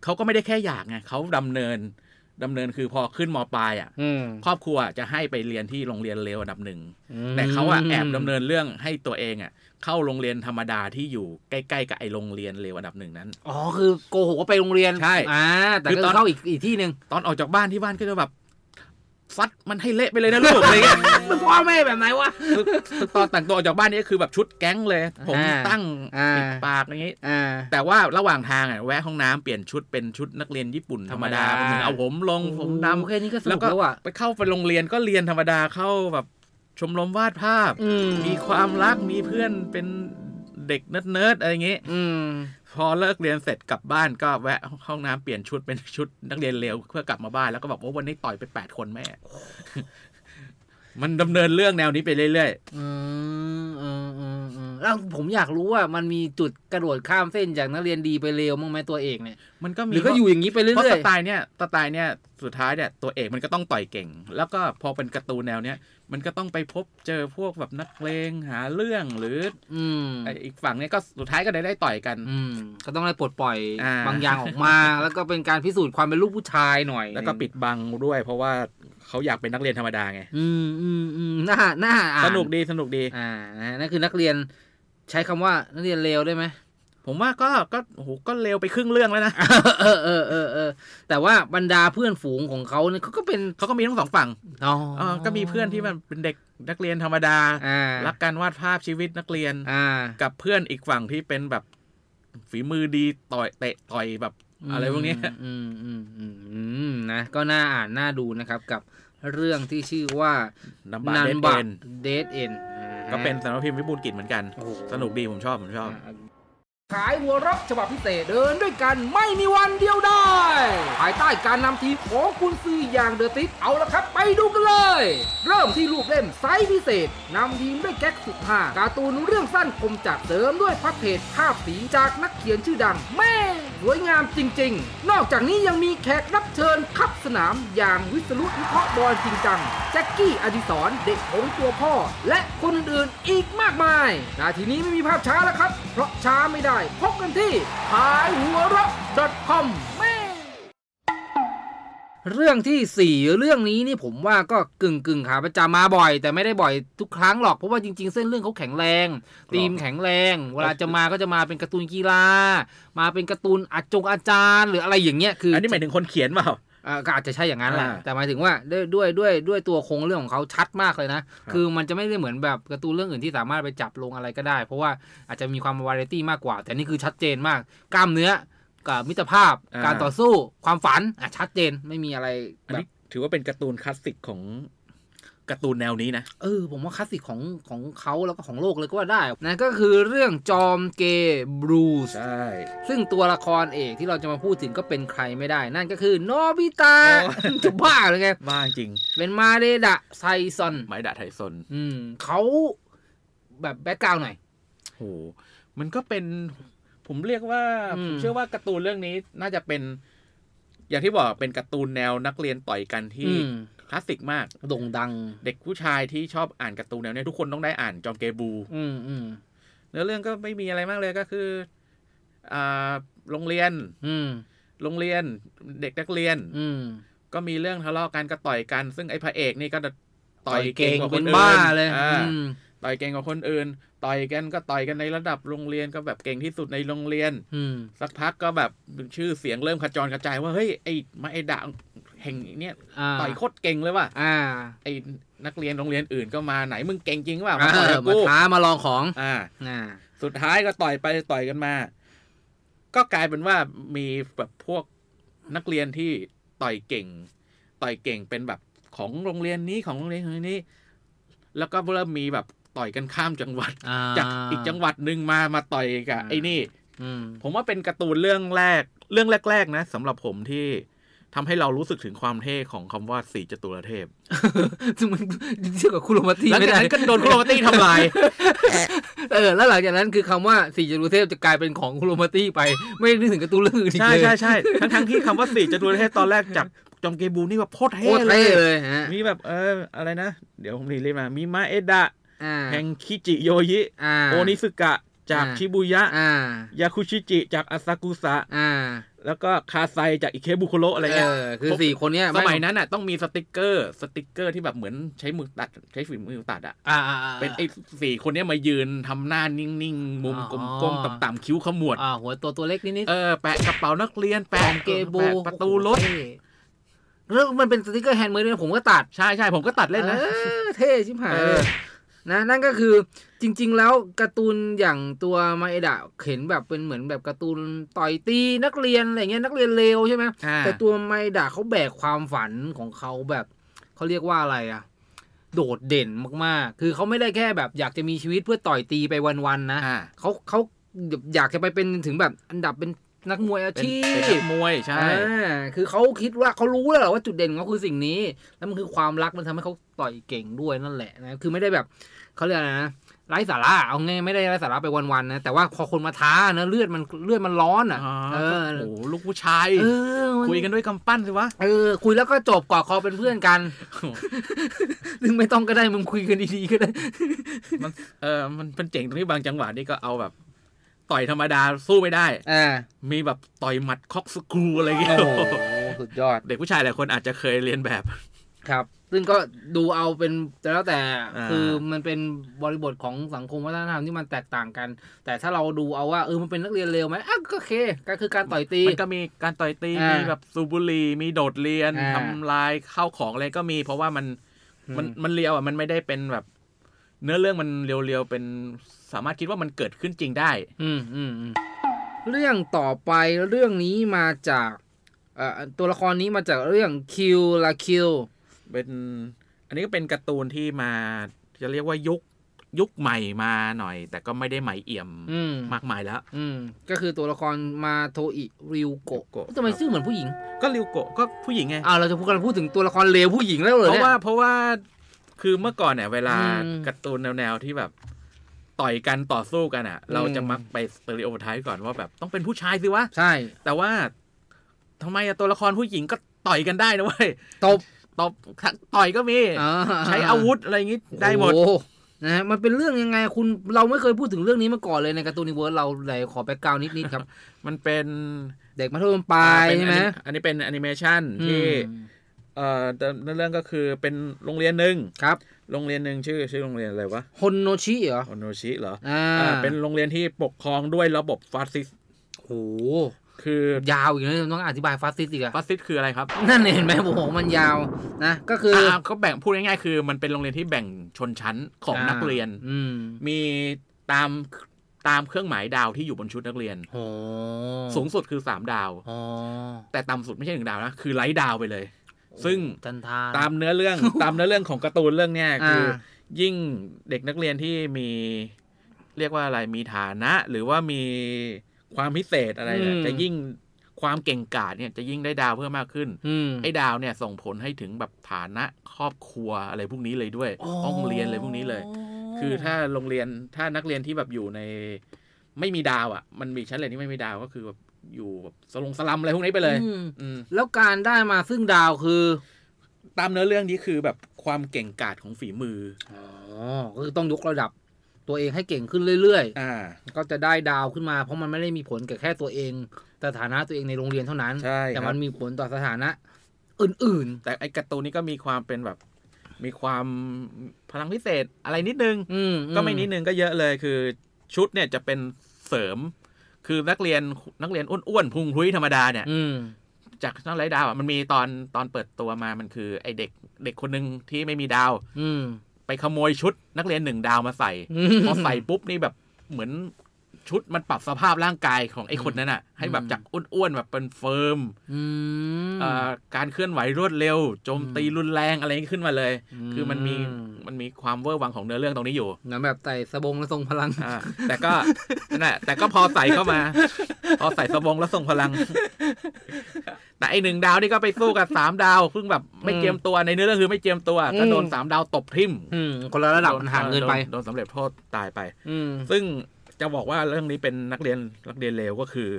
เขาก็ไม่ได้แค่อยากไงเขาดำเนิน ดำเนินคือพอขึ้นมปลายอะอืมครอบครัวจะให้ไปเรียนที่โรงเรียนเลวอันดับหนึ่งอืมแต่เขาอะแอบดำเนินเรื่องให้ตัวเองอะเข้าโรงเรียนธรรมดาที่อยู่ใกล้ๆกับไอโรงเรียนเลวอันดับหนึ่งนั้นอ๋อคือโกหกว่าไปโรงเรียนใช่อ่าแต่คือก็ตอนเข้าอีกอีกที่หนึ่งตอนออกจากบ้านที่บ้านก็จะแบบ ซัดมันให้เละไปเลยนะลูกอะไรเงี้ยมันพ่อแม่แบบไหนวะคือคือตอนแต่งตัวออกจากบ้านนี่ก็คือแบบชุดแก๊งเลย ผมอ่าตั้งอ่าปิดปากอย่างงี้อ่าแต่ว่าระหว่างทางอะแวะห้องน้ำเปลี่ยนชุดเป็นชุดนักเรียนญี่ปุ่นธรรมดาธรรมดาไปถึงเอาผมลงผมดำแค่นี้ก็สแล้นุวกก็แล้วอะไปเข้าไปโรงเรียนก็เรียนธรรมดาเข้าแบบชมรมวาดภาพอืมมีความรักมีเพื่อนเป็นเด็กเนิร์ดๆอะไรอย่างงี้อืม พอเลิกเรียนเสร็จกลับบ้านก็แวะห้องน้ำเปลี่ยนชุดเป็นชุดนักเรียนเลวเพื่อกลับมาบ้านแล้วก็บอกว่าวันนี้ต่อยไปแปดคนแม่ มันดำเนินเรื่องแนวนี้ไปเรื่อยอืมอืมอืมอืมแล้วผมอยากรู้ว่ามันมีจุดกระโดดข้ามเส้นจากนักเรียนดีไปเลวมั้งไหมตัวเอกเนี่ยมันก็มีหรือก็อยู่อย่างนี้ไปเรื่อยเพราะสไตล์เนี้ยสไตล์เนี้ยสุดท้ายเนี่ยตัวเอกมันก็ต้องต่อยเก่ง แล้วก็พอเป็นการ์ตูนแนวเนี้ย มันก็ต้องไปพบเจอพวกแบบนักเลงหาเรื่องหรือๆอืมไอ้อีกฝั่งเนี้ยก็สุดท้ายก็ได้ได้ต่อยกัน อืม ก็ต้องได้ปลดปล่อยอ่า บางอย่างออกมา แล้วก็เป็นการพิสูจน์ความเป็นลูกผู้ชายหน่อยแล้วก็ปิดบังด้วย เพราะว่าเขาอยากเป็นนักเรียนธรรมดาไง อืมอืมอืมน่าน่าอ่านสนุกดีสนุกดี อ่านะนั่นคือนักเรียน ใช้คำว่านักเรียนเลวได้ไหม ผมว่าก็ก็โอ้โหก็เร็วไปครึ่งเรื่องแล้วนะเออเออเออเออแต่ว่าบรรดาเพื่อนฝูงของเขาเนี่ยเขาก็เป็นเขาก็มีทั้งสองฝั่งอ๋อเออก็มีเพื่อนที่มันเป็นเด็กนักเรียนธรรมดาอ่ารักการวาดภาพชีวิตนักเรียนอ่ากับเพื่อนอีกฝั่งที่เป็นแบบฝีมือดีต่อยเตะต่อยแบบอะไรพวกเนี้ยอืมอืมอืมอืมนะก็น่าอ่านน่าดูนะครับกับเรื่องที่ชื่อว่านัมบานัเดนนบะเนเดทเอ็นก็เป็นสำนักพิมพ์วิบูลย์กิจเหมือนกันโอ้โหสนุกดีผมชอบผมชอบอ่า ขายหัวเรักฉบับพิเศษเดินด้วยกันไม่มีวันเดียวได้ ภายใต้การนำทีมของคุณซื้ออย่างเดอะติสเอาละครับ ไปดูกันเลย เริ่มที่รูปเล่มไซส์พิเศษนำทีมด้วยแก๊กสุดฮาการ์ตูนเรื่องสั้นคมจัดเสริมด้วยพับเพจภาพสีจากนักเขียนชื่อดัง แม่สวยงามจริง ๆ นอกจากนี้ยังมีแขกรับเชิญขับสนามอย่างวิศรุวิเคราะห์บอลจริงจังแจ็คกี้อดิศรเด็กของตัวพ่อ และคนอื่นๆอีกมากมายนาทีนี้ไม่มีภาพช้าแล้วครับ เพราะช้าไม่ได้ได้พบกันที่ขายหัวเราะ .com แม่เรื่องที่สี่เรื่องนี้นี่ผมว่าก็กึ่งกึ่งๆขาประจำมาบ่อย แต่ไม่ได้บ่อยทุกครั้งหรอกเพราะว่าจริง ๆ เส้นเรื่องเขาแข็งแรงธีมแข็งแรง เวลาจะมาก็จะมาเป็นการ์ตูนกีฬา มาเป็นการ์ตูนอาจงอาจารย์ หรืออะไรอย่างเงี้ยคืออัอันนี้หมายถึงคนเขียนเปล่าอ่า ก็อาจจะใช่อย่างนั้นแหละอ่าแต่หมายถึงว่าด้วยด้วยด้วยด้วยตัวโครงเรื่องของเขาชัดมากเลยนะ คือมันจะไม่ได้เหมือนแบบการ์ตูนเรื่องอื่นที่สามารถไปจับลงอะไรก็ได้ เพราะว่าอาจจะมีความวาไรตี้มากกว่า แต่นี่คือชัดเจนมาก กล้ามเนื้อกับมิตรภาพอ่าการต่อสู้ ความฝันอะชัดเจนไม่มีอะไรอันแบบนี้ถือว่าเป็นการ์ตูนคลาสสิกของ การ์ตูนแนวนี้นะ เออ ผมว่าคลาสสิกของของเขาแล้วก็ของโลกเลยก็ว่าได้นะก็คือเรื่องจอมเกย์บรูซใช่ ซึ่งตัวละครเอกที่เราจะมาพูดถึงก็เป็นใครไม่ได้ นั่นก็คือโนบิตะโอ้จะบ้าเลยไงมากจริง เป็นมาเอดะไทซอนมาเอดะไทซนอืมเขาแบบ background หน่อยโหมันก็เป็น ผมเรียกว่าอืมผมเชื่อว่าการ์ตูนเรื่องนี้น่าจะเป็น อย่างที่บอกเป็นการ์ตูนแนวนักเรียนต่อยกันที่อืม คลาสสิกมากโด่งดัง เด็กผู้ชายที่ชอบอ่านการ์ตูนแนวเนี้ยทุกคนต้องได้อ่านจอมเกบู อืมอืมเนื้อเรื่องก็ไม่มีอะไรมากเลยก็คือ อ่าโรงเรียน อืมโรงเรียนเด็กนักเรียน อืมก็มีเรื่องทะเลาะกันก็ต่อยกัน ซึ่งไอ้พระเอกนี่ก็จะต่อยเก่เก่งงกว่าคเป็นนอื่นบ้าเลย อ่าอืม ต่อยเก่งกว่าคนอื่น ต่อยกันก็ต่อยกันในระดับโรงเรียนก็แบบเก่งที่สุดในโรงเรียนอืมสักพักก็แบบชื่อเสียงเริ่มขจรกระจายว่าเฮ้ยไอ้มาไอ้ดะแห่งเนี้ยอ่าต่อยโคตรเก่งเลยว่ะอ่าไอ้นักเรียนโรงเรียนอื่นก็มาไหนมึงเก่งจริงเปล่าอ่ามาต่อยกับมากูท้ามาลองของอ่าอ่าสุดท้ายก็ต่อยไปต่อยกันมา ก็กลายเป็นว่ามีแบบพวกนักเรียนที่ต่อยเก่ง ต่อยเก่งเป็นแบบของโรงเรียนนี้ของโรงเรียนนี้ แล้วก็เริ่มมีแบบ ต่อยกันข้ามจังหวัดอ่าจากอีกจังหวัดหนึ่งมามาต่อยกับอ่าไอ้นี่อืมผมว่าเป็นการ์ตูนเรื่องแรก เรื่องแรก ๆ นะสำหรับผมที่ทำให้เรารู้สึกถึงความเท่ของคำว่าสี่จตุรเทพซึ่งมันเทียบกับคุโรมาตี้หลังไม่จากได้นั้นก็โดนคุโรมาตี้ทำลาย เออ แล้วหลังจากนั้นคือคำว่าสี่จตุรเทพจะกลายเป็นของคุโรมาตี้ไป ไม่นึกถึงการ์ตูนเรื่องอื่นอีกใช่เลยใช่ใช่ทั้งทั้งๆที่คำว่าสี่จตุรเทพตอนแรกจากจอมเกบูนี่แบบโคตรโคเท่ตรเลเท่ยเลยฮะมีแบบเอออะไรนะ เดี๋ยวผมรีเรียกมา มีมาเอดะอ่า แห่งคิจิโจจิอ่าโอนิสึกะจากอ่าชิบุยะอ่ายาคุชิจิจากอาซากุสะอ่าแล้วก็คาไซจากอิเคบุโคโระอะไรเอเงี้ยอคือสี่คนเนี้ยสมัยนั้นน่ะต้องมีสติกเกอร์ สติกเกอร์ที่แบบเหมือนใช้มือตัด ใช้ฝีมือตัดอะอ่าอ่าอ่าเป็นไอ้สี่คนเนี้ยมายืนทำหน้านิ่งๆ มุมอ๋อกลมๆต่ำๆคิ้วขมวดอ่าหัวตัวตัวเล็กนิดนิดเออแปะกระเป๋านักเรียนขแปะองเกบูแปะประตูรถโอ้โหเท่แล้วมันเป็นสติกเกอร์ handmade ด้วยนะผมก็ตัดใช่ใช่ผมก็ตัดเล่นนะออเท่ชิบหายเอเลอย นะนั่นก็คือจริง ๆ แล้วการ์ตูนอย่างตัวมาเอดะเห็นแบบเป็นเหมือนแบบการ์ตูนต่อยตีนักเรียนอะไรเงี้ยนักเรียนเลวใช่ไหมอ่าแต่ตัวมาเอดะเขาแบกความฝันของเขาแบบเขาเรียกว่าอะไรอะโดดเด่นมากๆ คือเขาไม่ได้แค่แบบอยากจะมีชีวิตเพื่อต่อยตีไปวันๆนะอ่าเขาเขาอยากจะไปเป็นถึงแบบอันดับเป็นนักมวยอาเป็นชีเป็นพนักมวยใช่อ่าคือเขาคิดว่าเขารู้แล้วแหละว่าจุดเด่นของเขาคือสิ่งนี้ แล้วมันคือความรักมันทำให้เขาต่อยเก่งด้วยนั่นแหละนะ คือไม่ได้แบบ เขาเรียกอะไรนะไร้สาระเอาไงายไม่ได้ไร้สาระไปวันๆนะแต่ว่าพอคนมาท้านะเลือดมันเลือดมันร้อนอะอ๋อเออโอ้โหลูกผู้ชายเออมันคุยกันด้วยกำปั้นสิวะเออคุยแล้วก็จบกอดคอเป็นเพื่อนกันซึ่งไม่ต้องก็ได้มึงคุยกันดีๆก็ได้มันเออมันเป็นเจ๋งตรงที่บางจังหวะนี่ก็เอาแบบ ต่อยธรรมดาสู้ไม่ได้อ่ามีแบบต่อยหมัดคอกสกรูอะไรเงี้ยโอ้โหสุดยอด เด็กผู้ชายหลายคนอาจจะเคยเรียนแบบ ครับ ซึ่งก็ดูเอาเป็นแต่แล้วแต่อ่าคือมันเป็นบริบทของสังคมวัฒนธรรมที่มันแตกต่างกัน แต่ถ้าเราดูเอาว่าเออมันเป็นนักเรียนเลวไหมอะก็โอเค ก็คือการต่อยตีมันก็มีการต่อยตีอ่ามีมีแบบสูบบุหรี่มีโดดเรียนอ่าทำลายข้าวของอะไรก็มี เพราะว่ามันมันอืมมันเรียวอะมันไม่ได้เป็นแบบ เนื้อเรื่องมันเรียวๆเป็นสามารถคิดว่ามันเกิดขึ้นจริงได้ อืมอืมอืมเรื่องต่อไปเรื่องนี้มาจากเอ่อตัวละครนี้มาจากเรื่องคิวลาคิว เป็นอันนี้ก็เป็นการ์ตูนที่มาจะเรียกว่ายุคยุคใหม่มาหน่อย แต่ก็ไม่ได้ใหม่เอี่ยมอืมมากมายแล้ว อืมก็คือตัวละครมาโทอิริวโกะโกะทำไมชื่อเหมือนผู้หญิง ก็ริวโกะก็ผู้หญิงไงอ้าวเราจะพูดกันพูดถึงตัวละครเลวผู้หญิงแล้วเหรอเพเนี่ราะยว่าเพราะว่าคือเมื่อก่อนเนี่ย เวลาอืมการ์ตูนแนวๆที่แบบต่อยกันต่อสู้กันอะอืมเราจะมักไป stereotype ก่อนว่าแบบต้องเป็นผู้ชายสิวะ ใช่ แต่ว่าทำไมอะตัวละครผู้หญิงก็ต่อยกันได้นะเว้ยตบ ตบต่อยก็มีอ่าใช้อาวุธอะไรอย่างงี้ได้หมดโอ้โนะฮะมันเป็นเรื่องยังไงคุณเราไม่เคยพูดถึงเรื่องนี้มาก่อนเลยในการ์ตูนนิเวิร์สเราเลยขอ background นิดๆครับ มันเป็นเด็กมัธยมปลายเป็นใช่ไหมอันนี้เป็นแอนิเมชันที่อืมเอ่อเนื้อเรื่องก็คือเป็นโรงเรียนหนึ่งครับ โรงเรียนหนึ่งชื่อชื่อโรงเรียนอะไรวะฮอนโนจิเหรอฮอนโนจิเหรออ่าอ่าเป็นโรงเรียนที่ปกครองด้วยระบบฟาสซิสต์โห คือยาวอีกนะต้องอธิบายฟาสซิสต์อีกอะฟาสซิสต์คืออะไรครับ นั่นเห็นไหมผมบอกว่ามันยาวนะก็คือออ่าเขาแบ่งพูดง่ายๆคือ มันเป็นโรงเรียนที่แบ่งชนชั้นของนักเรียนอืมมีตามตามเครื่องหมายดาวที่อยู่บนชุดนักเรียนโหสูงสุดคือสามดาวอ๋อแต่ต่ำสุดไม่ใช่หนึ่งดาวนะคือไลท์ดาวไปเลย ซึ่งจันทานตามเนื้อเรื่องตามเนื้อเรื่องของการ์ตูนเรื่องเนี้ยคืออ่ายิ่งเด็กนักเรียนที่มี เรียกว่าอะไรมีฐานะ หรือว่ามี ความพิเศษอะไรเนี่ยจะยิ่งความเก่งกาจเนี่ยจะยิ่งได้ดาวเพิ่มมากขึ้นอืมไอ้ดาวเนี่ยส่งผลให้ถึงแบบฐานะครอบครัวอะไรพวกนี้เลยด้วยห้องเรียนอะไรพวกนี้เลย คือถ้าโรงเรียนถ้านักเรียนที่แบบอยู่ใน ไม่มีดาวอะ มันมีชั้นเรียนที่ไม่มีดาวก็คือแบบอยู่แบบสลงสลัมอะไรพวกนี้ไปเลยอืมอืมแล้วการได้มาซึ่งดาวคือ ตามเนื้อเรื่องนี้คือแบบความเก่งกาจของฝีมืออ๋อก็คือต้องยกระดับ ตัวเองให้เก่งขึ้นเรื่อยอ่าๆก็จะได้ดาวขึ้นมา เพราะมันไม่ได้มีผลกับแค่ตัวเองสถานะตัวเองในโรงเรียนเท่านั้น ใช่แต่ครัมับนมีผลต่อสถานะ อื่น แต่ไอ้การ์ตูนนี้ก็มีความเป็นแบบ มีความพลังพิเศษอะไรนิดนึง ๆ อืมก็ไม่นิดนึงก็เยอะเลยคือชุดเนี่ยจะเป็นเสริม คือนักเรียนนักเรียนอ้วนๆพุงพลุ้ยธรรมดาเนี่ย อืม จากนักไร้ดาวอะมันมีตอนตอนเปิดตัวมามันคือไอเด็กเด็กคนหนึ่งที่ไม่มีดาว อืม ไปขโมยชุดนักเรียนหนึ่งดาวมาใส่อืมพอใส่ปุ๊บนี่แบบเหมือน ชุดมันปรับสภาพร่างกายของไอ้คนนั้นอะ ให้แบบจากอ้วนๆแบบเป็น firm อืมเอ่อการเคลื่อนไหวรวดเร็ว โจมตีรุนแรงอะไรอย่างงี้ขึ้นมาเลยอืมคือมันมีมันมีความเวอร์วังของเนื้อเรื่องตรงนี้อยู่เหมือนแบบใส่สบงแล้วทรงพลังอ่าแต่ก็นั่นแหละแต่ก็พอใส่เข้ามา พอใส่สบงแล้วส่งพลัง แต่ไอหนึ่งดาวนี่ก็ไปสู้กับสามดาวเพิ่งแบบไม่อืมเจียมตัวในเนื้อเรื่องคือไม่เจียมตัวอืมก็โดนสามดาวตบทิ่มอืมคนละระดับมันห่างเกินไปโดนสำเร็จโทษตายไปอืมซึ่ง จะบอกว่าเรื่องนี้เป็นนักเรียนนักเรียนเลวก็คือ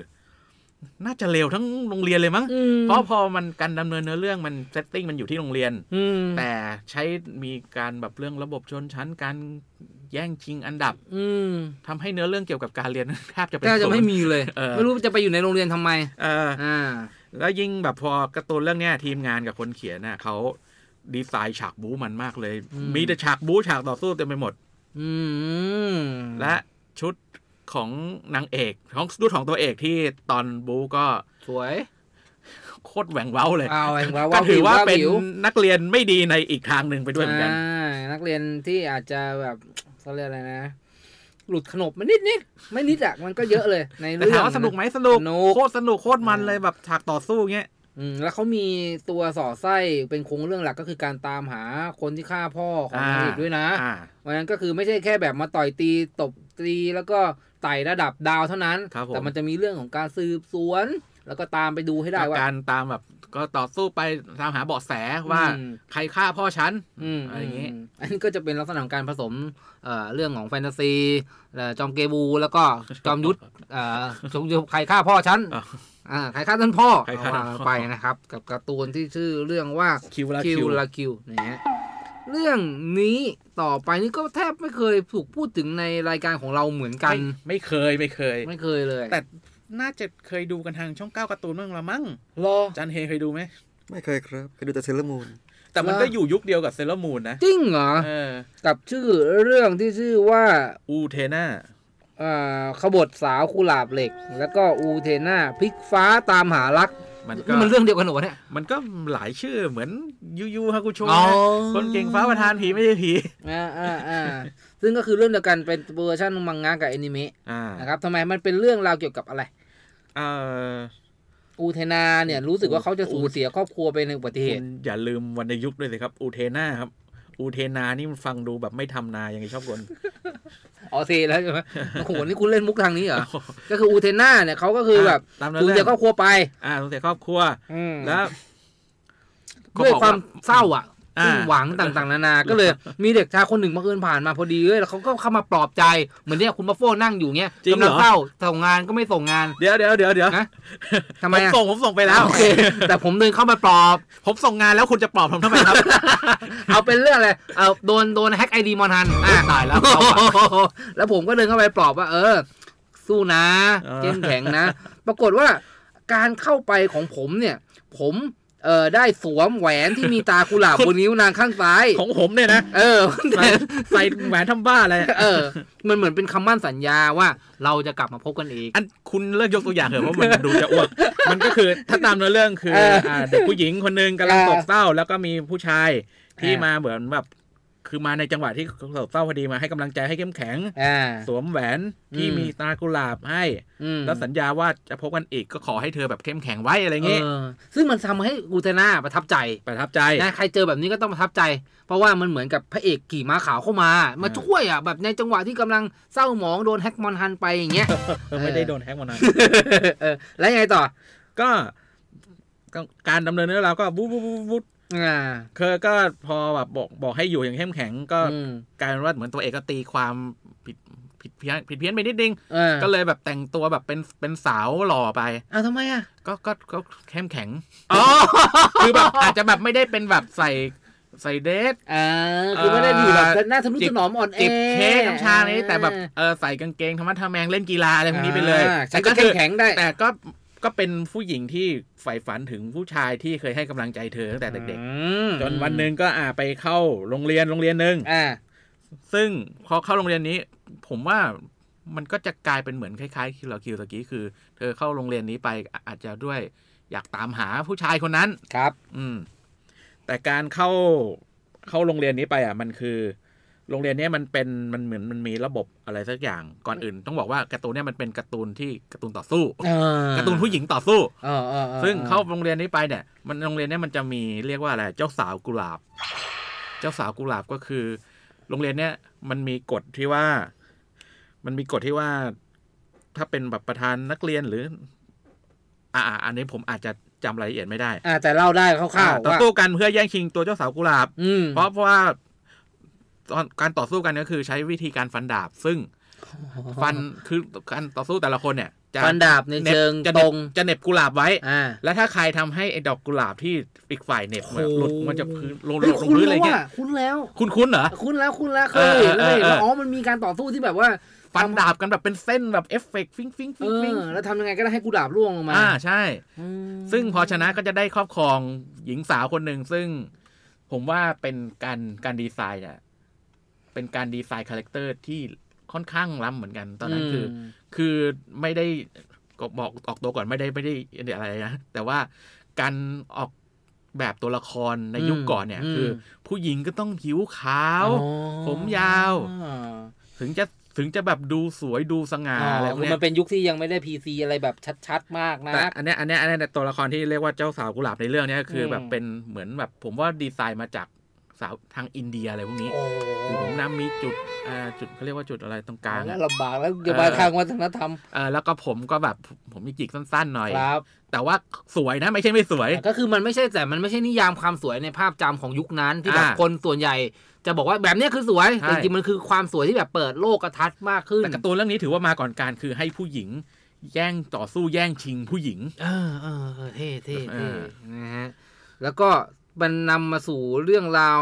น่าจะเลวทั้งโรงเรียนเลยมั้งอืมเพราะพอมันการดำเนินเนื้อเรื่องมัน setting มันอยู่ที่โรงเรียนอืมแต่ใช้มีการแบบเรื่องระบบชนชั้นการแย่งชิงอันดับ อืมทำให้เนื้อเรื่องเกี่ยวกับการเรียนแทบจะเป็นแทบจะไม่ศูนย์มีเลยเออไม่รู้จะไปอยู่ในโรงเรียนทำไมเอออ่าแล้วยิ่งแบบพอการ์ตูนเรื่องเนี้ยทีมงานกับคนเขียนน่ะเขาดีไซน์ฉากบู๊มันมากเลยอืมมีแต่ฉากบู๊ฉากต่อสู้เต็มไปหมด อืมและ ชุดของนางเอกของชุดของตัวเอกที่ตอนบู๊ก็สวย โคตรแหว่งเว้าเลยเอาแหว่งเว้าก็ถือว่าวิวว่าเป็นวิวนักเรียนไม่ดีในอีกทางหนึ่งไปด้วยเหมือนกันอ่านักเรียนที่อาจจะแบบเขาเรียกอะไรนะ หลุดขนบมานิดนิดๆไม่นิดอะมันก็เยอะเลย ในแต่เรื่อถางมว่าสนุกไหมสนุกสนุกโคตรสนุกโคตรมันเลยแบบฉากต่อสู้เงี้ยอืมแล้วเขามีตัวสอดไส้เป็นโครงเรื่องหลักก็คือการตามหาคนที่ฆ่าพ่อของนางเอกด้วยนะอ่าเพราะฉะนั้นก็คือไม่ใช่แค่แบบมาต่อยตีตบ ตีแล้วก็ไต่ระดับดาวเท่านั้นครับผมแต่มันจะมีเรื่องของการสืบสวน แล้วก็ตามไปดูให้ได้ว่าการตามแบบก็ต่อสู้ไปตามหาเบาะแสว่าอืมใครฆ่าพ่อฉันอืมอะไรอย่างงี้มอันนี้ก็จะเป็นลักษณะของการผสมเอ่อเรื่องของแฟนตาซีเอ่อจอมเกบูแล้วก็จอมยุทธเอ่อจอมยุทธใครฆ่าพ่อฉันอะอ่าใครฆ่าท่านพ่อใครฆ่าเอาว่าไปนะครับ กับการ์ตูนที่ชื่อเรื่องว่า Kill la Kill Kill la Kill นะฮะ เรื่องนี้ต่อไปนี่ก็แทบไม่เคยถูกพูดถึงในรายการของเราเหมือนกัน ไม่ไม่เคยไม่เคย ไม่เคยเลย แต่น่าจะเคยดูกันทางช่องเก้าการ์ตูนบ้างละมั้งรอจันเฮเคยดูไหมไม่เคยครับเคยดูแต่เซเลอร์มูนแต่มันเหรอก็อยู่ยุคเดียวกับเซเลอร์มูนนะ จริงเหรอเออกับชื่อเรื่องที่ชื่อว่าอูเทน่าอ่าขบฏสาวกุหลาบเหล็ก แล้วก็อูเทน่าพลิกฟ้าตามหารัก มันก็นี่มันเรื่องเดียวกันเหรอวะเนี่ยมันก็หลายชื่อเหมือนยูยูฮากุโชอ๋อคนเก่งฟ้าประทานผีไม่ใช่ผีอ่าอ่าอ่าซึ่งก็คือเรื่องเดียวกันเป็นเวอร์ชันมังงะกับแอนิเมะอ่านะครับทำไมมันเป็นเรื่องราวเกี่ยวกับอะไรเอออูเทน่าเนี่ยรู้สึกว่าเขาจะสูญเสียครอบครัวไปในอุบัติเหตุคุณอย่าลืมวรรณยุกต์ด้วยสิครับ อูเทน่าครับอูเทนานี่มันฟังดูแบบไม่ทำนายังไงชอบคน อ๋อเทแล้วใช่ไหมโอ้โหนี่คุณเล่นมุกทางนี้เหรอ ก็คืออูเทน่าเนี่ยเขาก็คือแบบตามเนื้อสูญเรื่เสีอยงครอบครัวไป อ่าสูญเสียครอบครัวแล้แล้ววด้วยความเศร้าอะอ่า สิ้นหวังต่างๆ นานา ก็เลยมีเด็กชายคนหนึ่งบังเอิญผ่านมาพอดีเอ้ยแล้วเขาก็เข้ามาปลอบใจเหมือนเนี่ยคุณมาโฟนั่งอยู่เงี้ยจริงกำเหรลัองเศร้าส่งงานก็ไม่ส่งงานเดี๋ยวเดี๋ยวเดี๋ยวเดี๋ยวนะทำไมผมอะส่งผมส่งไปแล้วโอเคแต่ผมเดินเข้ามาปลอบ ผมส่งงานแล้วคุณจะปลอบผมทำไมครับ เอาเป็นเรื่องอะไรเอาโดนโดนแฮ็กไอดีมอนทันอะตายแล้ว แล้วผมก็เดินเข้าไปปลอบว่า เออ สู้นะเออเข้มแข็งนะ ปรากฏว่าการเข้าไปของผมเนี่ย ผม เอ่อได้สวมแหวนที่มีตากุหลาบบนนิ้วนางข้างซ้าย ของผมเนี่ยนะ เออ ใส่ใส่แหวนทำบ้าอะไรเออ มันเหมือนเป็นคำมั่นสัญญาว่าเราจะกลับมาพบกันอีก อันคุณเลิกยกตัวอย่างเถอะเพราะมันดูจะอ้วก มันก็คือถ้าตามเนื้อเรื่องคือเอออ่าเด็กผู้หญิงคนหนึงกำลังเออโศกเศร้า แล้วก็มีผู้ชายที่เออมาเหมือนแบบ คือมาในจังหวะที่โศกเศร้าพอดีมาให้กำลังใจให้เข้มแข็งอ่าสวมแหวนที่อืมมีตากุหลาบให้อืมแล้วสัญญาว่าจะพบกันอีกก็ขอให้เธอแบบเข้มแข็งไว้อะไรเงี้ยเออซึ่งมันทำให้กูเทน่าประทับใจประทับใจนะใครเจอแบบนี้ก็ต้องประทับใจ เพราะว่ามันเหมือนกับพระเอกขี่ม้าขาวเข้ามา มาช่วยอะแบบในจังหวะที่กำลังเศร้าหมองโดนแฮกมอนฮันไปอย่างเงี้ยเออไม่ได้โดนแฮกมานานเออแล้วยังไงต่อ ก็ก็การดำเนินเรื่องราวก็วูบวูบวูบวูบ อ่าคือก็พอแบบบอกบอกให้อยู่อย่างเข้มแข็งก็อืมกลายเป็นว่าเหมือนตัวเอกก็ตีความผิดผิดเพี้ยนผิดเพี้ยนไปนิดนึงเออก็เลยแบบแต่งตัวแบบเป็นเป็นสาวหล่อไปอ้าวทำไมอะก็ก็ก็เข้มแข็งอ๋อคือแบบอาจจะแบบไม่ได้เป็นแบบใส่ใส่เดรสอ่าคือไม่ได้ดีแบบหน้าทะนุจิบถนอมอ่อนแอจิบเค้กน้ำชาอะไรนี่แต่แบบเออใส่กางเกงธรรมะทะแมงเล่นกีฬาอะไรพวกนี้ไปเลยอ่าฉัแต่นก็ก็เข้คืมอแข็งได้แต่ก็ ก็เป็นผู้หญิงที่ใฝ่ฝันถึงผู้ชายที่เคยให้กำลังใจเธอตั้งแต่เด็กอืมๆจนวันหนึ่งก็อ่าไปเข้าโรงเรียนโรงเรียนหนึ่งอ่าซึ่งพอเข้าโรงเรียนนี้ ผมว่ามันก็จะกลายเป็นเหมือนคล้ายๆคิวเราคิวตะกี้คือ เธอเข้าโรงเรียนนี้ไปอะอาจจะด้วยอยากตามหาผู้ชายคนนั้นครับ อืม แต่การเข้าเข้าโรงเรียนนี้ไปอะ มันคือ โรงเรียนเนี้ยมันเป็นมันเหมือนมันมีระบบอะไรสักอย่างก่อนอื่น ต้องบอกว่าการ์ตูนเนี้ยมันเป็นการ์ตูนที่การ์ตูนต่อสู้เออการ์ตูนผู้หญิงต่อสู้เออเออออซึ่งเข้าโรงเรียนนี้ไปเนี่ย มันโรงเรียนเนี้ยมันจะมีเรียกว่าอะไรเจ้าสาวกุหลาบ เจ้าสาวกุหลาบก็คือ โรงเรียนเนี้ยมันมีกฎที่ว่า มันมีกฎที่ว่า ถ้าเป็นแบบประธานนักเรียนหรือ อ่าอ่าอันนี้ผมอาจจะจำรายละเอียดไม่ได้ อ่าแต่เล่าได้คร่าวอ่าๆต่อว่าสู้กันเพื่อแย่งชิงตัวเจ้าสาวกุหลาบอืมเพราะเพราะว่า ตอนการต่อสู้กันก็คือใช้วิธีการฟันดาบ ซึ่งฟันคือการต่อสู้แต่ละคนเนี่ยจะฟันดาบในเหน็บเชิงจะตเหน็รบงจะเหน็บกุหลาบไว้อ่าแล้วถ้าใครทำให้ไอ้ดอกกุหลาบที่อีกฝ่ายเหน็บโอ้โหหลุดมันจะพื้นลงเฮ้ยลงคุ้นพื้นอะไรแล้วเงี้ว่ะยคุ้นแล้ว คุณคุ้นเหรอ คุ้นแล้วคุ้นแล้วเคยเอเห็อนเอเลอยเออว่าอ๋อมันมีการต่อสู้ที่แบบว่าฟันดาบกันแบบเป็นเส้นแบบเอฟเฟกต์ฟิงฟิงเอฟิงฟิงอแล้วทำยังไงก็ได้ให้กูดาบร่วงลงมา อ่าใช่อืมซึ่งพอชนะก็จะได้ครอบครองหญิงสาวคนหนึ่งซึ่งผมว่าเป็นการการดีไซน์อะ เป็นการดีไซน์ character ที่ค่อนข้างล้ำเหมือนกันตอนนั้นคือมคือไม่ได้ก็บอกออกตัวก่อนไม่ได้ไม่ได้อะไรนะแต่ว่าการออกแบบตัวละครในยุคก่อนเนี่ย คือ ผู้หญิงก็ต้องผิวขาวอ๋อผมยาว ถึงจะถึงจะแบบดูสวยดูสง่าอ๋ออะไรพวกคือเนี้มัยนเป็นยุคที่ยังไม่ได้พีซีอะไรแบบชัดๆ มากนะแต่อันเนี้ยอันเนี้ยอันเนี้ยตัวละครที่เรียกว่าเจ้าสาวกุหลาบในเรื่องเนี้ยคืออมแบบเป็นเหมือนแบบผมว่าดีไซน์มาจาก สาวทางอินเดียอะไรพวกนี้โอ้คือผมน้ำมีจุดอ่าจุดเขาเรียกว่าจุดอะไรตรงกลางแล้อะวลำบากแล้วอย่ามาทางวัฒนธรรมเออแล้วก็ผมก็แบบผมมีจิกสั้นๆหน่อยครับแต่ว่าสวยนะไม่ใช่ไม่สวย ก็คือมันไม่ใช่แต่มันไม่ใช่นิยามความสวยในภาพจำของยุคนั้นที่แบบอ่าคนส่วนใหญ่จะบอกว่าแบบเนี้ยคือสวยใช่แต่จริงๆมันคือความสวยที่แบบเปิดโลกทัศน์มากขึ้นแต่การ์ตูนเรื่องนี้ถือว่ามาก่อนการคือให้ผู้หญิงแย่งต่อสู้แย่งชิงผู้หญิง เออเออเออเท่เท่เอเท่อนะฮะแล้วก็ มันนำมาสู่เรื่องราว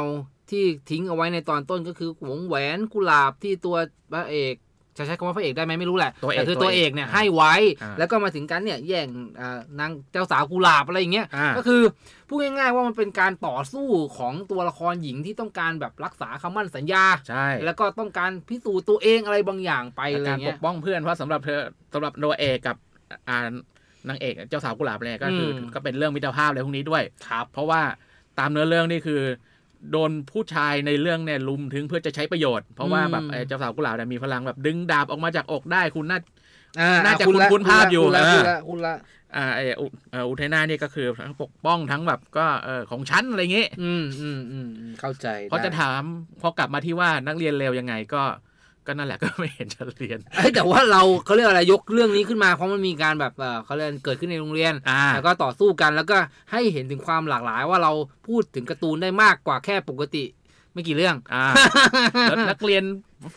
ที่ทิ้งเอาไว้ในตอนต้นก็คือหวงแหวนกุหลาบที่ตัวพระเอกจะใช้คำว่าพระเอกได้ไหมไม่รู้แหละตัวเอกแต่คือตัตัววเอเอกกเนี่ยให้ไว้อ่าแล้วก็มาถึงกันเนี่ยแย่งอ่านางเจ้าสาวกุหลาบอะไรอย่างเงี้ยอ่าก็คือพูดง่ายๆว่ามันเป็นการต่อสู้ของตัวละครหญิงที่ต้องการแบบรักษาคำมั่นสัญญาใช่แล้วก็ต้องการพิสูจน์ตัวเองอะไรบางอย่างไปอะไรการปเงี้กยป้องเพื่อนเพราะสำหรับเธอสำหรับตัวเอกกับอ่านางเอกเจ้าสาวกุหลาบเนี่ยก็คืออมก็เป็นเรื่องมิตรภาพอะไรพวกนี้ด้วยครับเพราะว่า ตามเนื้อเรื่องนี่คือ โดนผู้ชายในเรื่องเนี่ยลุมถึงเพื่อจะใช้ประโยชน์ เพราะว่าแบบไอ้เจ้าสาวกุหลาบเนี่ยมีพลังแบบดึงดาบออกมาจากอกได้คุณน่าอ่าน่าจะณละคุ้นๆภาพอยู่คุณละเออคุณละคุณละอ่าไอ้อุเอ่ออุเทนานี่ก็คือทั้งปกป้องทั้งแบบก็เออของฉันอะไรอย่างงี้อืมอืมอืมอืมเข้าใจพอจะได้ถามพอกลับมาที่ว่านักเรียนเลวยังไงก็ ก็นั่นแหละก็ไม่เห็นจะเรียนเอ้ยแต่ว่าเราเขาเรียกอะไรยกเรื่องนี้ขึ้นมาเพราะมันมีการแบบเออเขาเรียกเกิดขึ้นในโรงเรียนอ่าแล้วก็ต่อสู้กันแล้วก็ให้เห็นถึงความหลากหลาย ว่าเราพูดถึงการ์ตูนได้มากกว่าแค่ปกติไม่กี่เรื่องอ่าแล้วนักเรียน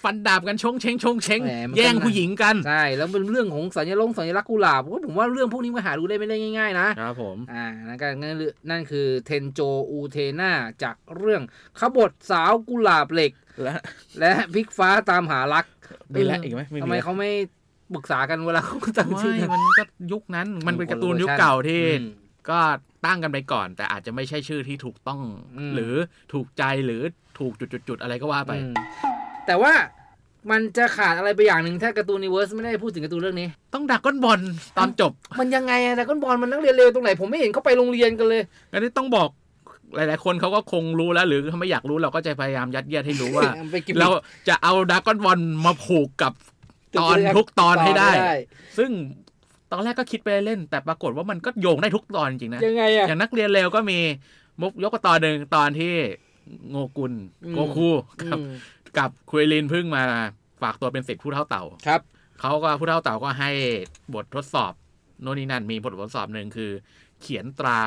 ฟันดาบกันชงเชงชงเชงแหมมันก็แย่งผู้หญิงกัน ใช่ แล้วเป็นเรื่องของสัญลักษณ์สัญลักษณ์กุหลาบว่าผมว่าเรื่องพวกนี้มันหาดูได้ไม่ได้ง่าย ๆ นะครับผมอ่านั่นก็นั่นคือนั่นคือเทนโจอูเทน่าจากเรื่องขบฏสาวกุหลาบเหล็ก และและพลิกฟ้าตามหารักมีแล้วอีกไหมไม่มีทำไมแล้วเขาไม่ปรึกษากันเวลาเขาตั้งชื่อไม่กันมันก็ยุคนั้นมันเป็นการ์ตูนยุคเก่าที่ก็ตั้งกันไปก่อน แต่อาจจะไม่ใช่ชื่อที่ถูกต้องอืมหรือถูกใจหรือถูกจุดๆๆอะไรก็ว่าไปอืมแต่ว่ามันจะขาดอะไรไปอย่างหนึ่งถ้าการ์ตูนนิเวิร์สไม่ได้พูดถึงการ์ตูนเรื่องนี้ ต้องดราก้อนบอลตอนจบ มันยังไงอะแต่ก้อนบอลมันนักเรียนเร็วตรงไหนผมไม่เห็นเขาไปโรงเรียนกันเลยอันนี้ต้องบอก หลาย ๆ คนเขาก็คงรู้แล้ว หรือถ้าไม่อยากรู้เราก็จะพยายามยัดเยียดให้รู้ว่าไปกินเราจะเอาดักก้อนบอลมาผูกกับตอนทุกตอนให้ได้ ซึ่งตอนแรกก็คิดไปเล่น แต่ปรากฏว่ามันก็โยงได้ทุกตอนจริงๆนะยังไงอะอย่างนักเรียนเร็วก็มีมุกยกตอนหนึ่งตอนที่โงกุลอืมโกคูกับอืมกับคุยลินเพิ่งมาฝากตัวเป็นศิษย์ผู้เท่าเต่าครับเขาก็ผู้เท่าเต่าก็ให้บททดสอบโน่นนี่นั่นมีบททดสอบหนึ่งคือ เขียนตรา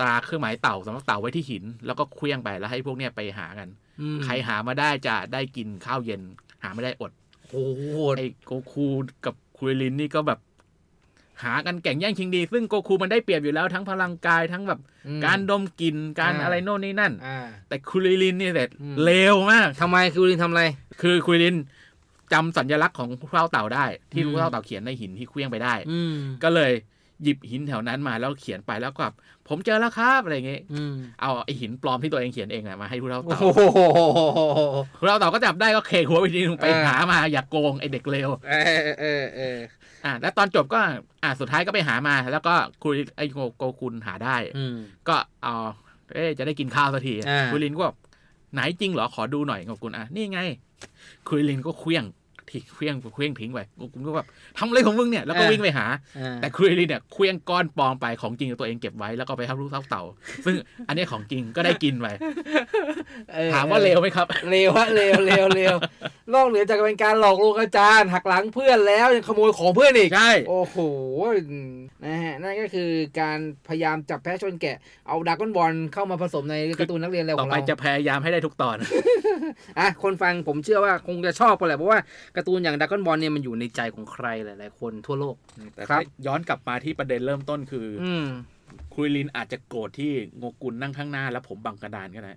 ตราเครื่องหมายเต่าสำหรับเต่าไว้ที่หิน แล้วก็เคลี้ยงไปแล้วให้พวกเนี้ยไปหากันอืมใครหามาได้จะได้กินข้าวเย็น หาไม่ได้อดโอ้โหไอ้โกคูกับคุยลินนี่ก็แบบ หากันแข่งแย่งชิงดี ซึ่งโกคูมันได้เปรียบอยู่แล้วทั้งพลังกายทั้งแบบอืมการดมกลิ่นการอ่าอะไรโน่นนี่นั่นอ่าแต่คุยลินนี่เสร็จอืมเร็วมากทำไมคิวรินทำอะไร คือคุยลินจำสัญลักษณ์ของผู้เท่าเต่าได้ ที่อืมผู้เท่าเต่าเขียนในหินที่เคลี้ยงไปได้อืมก็เลย หยิบหินแถวนั้นมาแล้วเขียนไปแล้วก็แบบผมเจอแล้วครับอะไรอย่างเงี้ยอืมเอาไอหินปลอมที่ตัวเองเขียนเองอะมาให้ผู้เท่าโอ้เต่าโหผู้เท่าเต่าก็จับได้ก็เคหัวไปทีนึงไปเออหามาอย่าโกงไอเด็กเลวเออเออเอออะแล้วตอนจบก็อะสุดท้ายก็ไปหามา แล้วก็คุยไอโกโกคุณหาได้อืมก็เอาเอ๊ะจะได้กินข้าวสักทีอ่าคุยลินก็แบบไหนจริงเหรอขอดูหน่อยโกคุณอะนี่ไง คุยลินก็เคลี้ยง ทิ้งเคลี้ยงเคลี้ยงทิ้งไปโกคุณก็แบบทำอะไรของมึงเนี่ยแล้วก็วิ่งไปหาอ่าแต่คุยลินเนี่ยเคลี้ยงก้อนปลอมไปของจริงตัวเองเก็บไว้แล้วก็ไปทำลูกเต้าเต่า ซึ่งอันนี้ของจริงก็ได้กินไปเออถามว่าเลวไหมครับเร็วฮะเร็วเร็วเร็วนอกเหนือจากเป็นการหลอกลวงอาจารย์ หักหลังเพื่อนแล้วยังขโมยของเพื่อนอีกใช่โอ้โหนะฮะนั่นก็คือการพยายามจับแพะชนแกะเอาดากอนบอลเข้ามาผสมในการ์ตูนนักเรียนเร็วขต่อองไปเราจะพยายามให้ได้ทุกตอนอะคนฟังผมเชื่อว่าคงจะชอบกันแหละเพราะว่าการ์ตูนอย่างดากอนบอลเนี่ยมันอยู่ในใจของใครหลาย ๆ คนทั่วโลกแต่ครัถ้าบย้อนกลับมาที่ประเด็นเริ่มต้นคือออืมคุยลินอาจจะโกรธที่โงกุลนั่งข้างหน้าแล้วผมบังกระดานก็ได้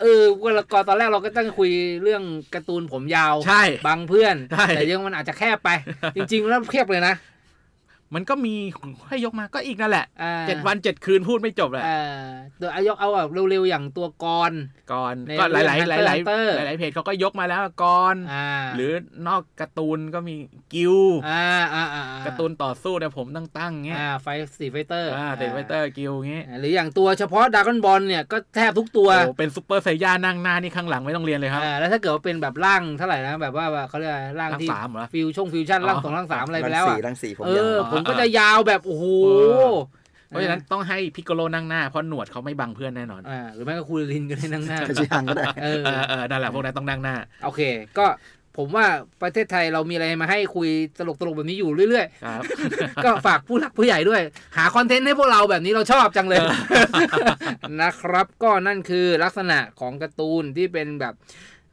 เออเวลาก่อนตอนแรกเราก็ตั้งคุยเรื่องการ์ตูนผมยาว ใช่บางเพื่อนใช่แต่ยังมันอาจจะแคบไป จริง ๆ แล้วแคบเลยนะ มันก็มีให้ยกมาก็อีกนั่นแหละอ่าเจ็ดวันเจ็ดคืนพูดไม่จบแหละเออเดี๋ยวเอายกเอาแบบเร็วๆอย่างตัวกรก่อนในก็หลายหลายเรื่องหลายหลาย Hunter หลายๆเพจเขาก็ยกมาแล้วก่อนอ่าหรือนอกการ์ตูนก็มีกิลอ่าอ่าอ่าการ์ตูนต่อสู้เนี่ยผมตั้งตั้งๆเงี้ยอ่าไฟสีไฟเตอร์อ่าเดนไวเตอร์กิลเงี้ยหรืออย่างตัวเฉพาะดากอนบอลเนี่ยก็แทบทุกตัวโอ้เป็นซูเปอร์ไซย่านั่งหน้านี่ข้างหลังไม่ต้องเรียนเลยครับอ่าแล้วถ้าเกิดว่าเป็นแบบร่างเท่าไหร่นะแบบว่าเขาเรียกอะไรร่างร่างที่สามเหรอฟิวช่งฟิวชั่นอ๋อร่างสองร่างสามอะไรไปแล้วรัอะงสีรังสีผมเอยาวอผมก็จะยาวแบบโอ้โหเออเพราะฉะนั้นต้องให้พิกโกโลนั่งหน้าเพราะหนวดเขาไม่บังเพื่อนแน่นอนอ่าหรือไม่ก็คูลินก็ได้นั่งหน้าขชิฮังก็ได้เออเออเออนั่นแหละพวกนั้นต้องนั่งหน้า โอเค ก็ผมว่าประเทศไทยเรามีอะไรมาให้คุยตลกตลกๆแบบนี้อยู่เรื่อยครับๆก็ฝากผู้หลักผู้ใหญ่ด้วย หาคอนเทนต์ให้พวกเราแบบนี้เราชอบจังเลยนะครับ ก็นั่นคือลักษณะของการ์ตูนที่เป็นแบบ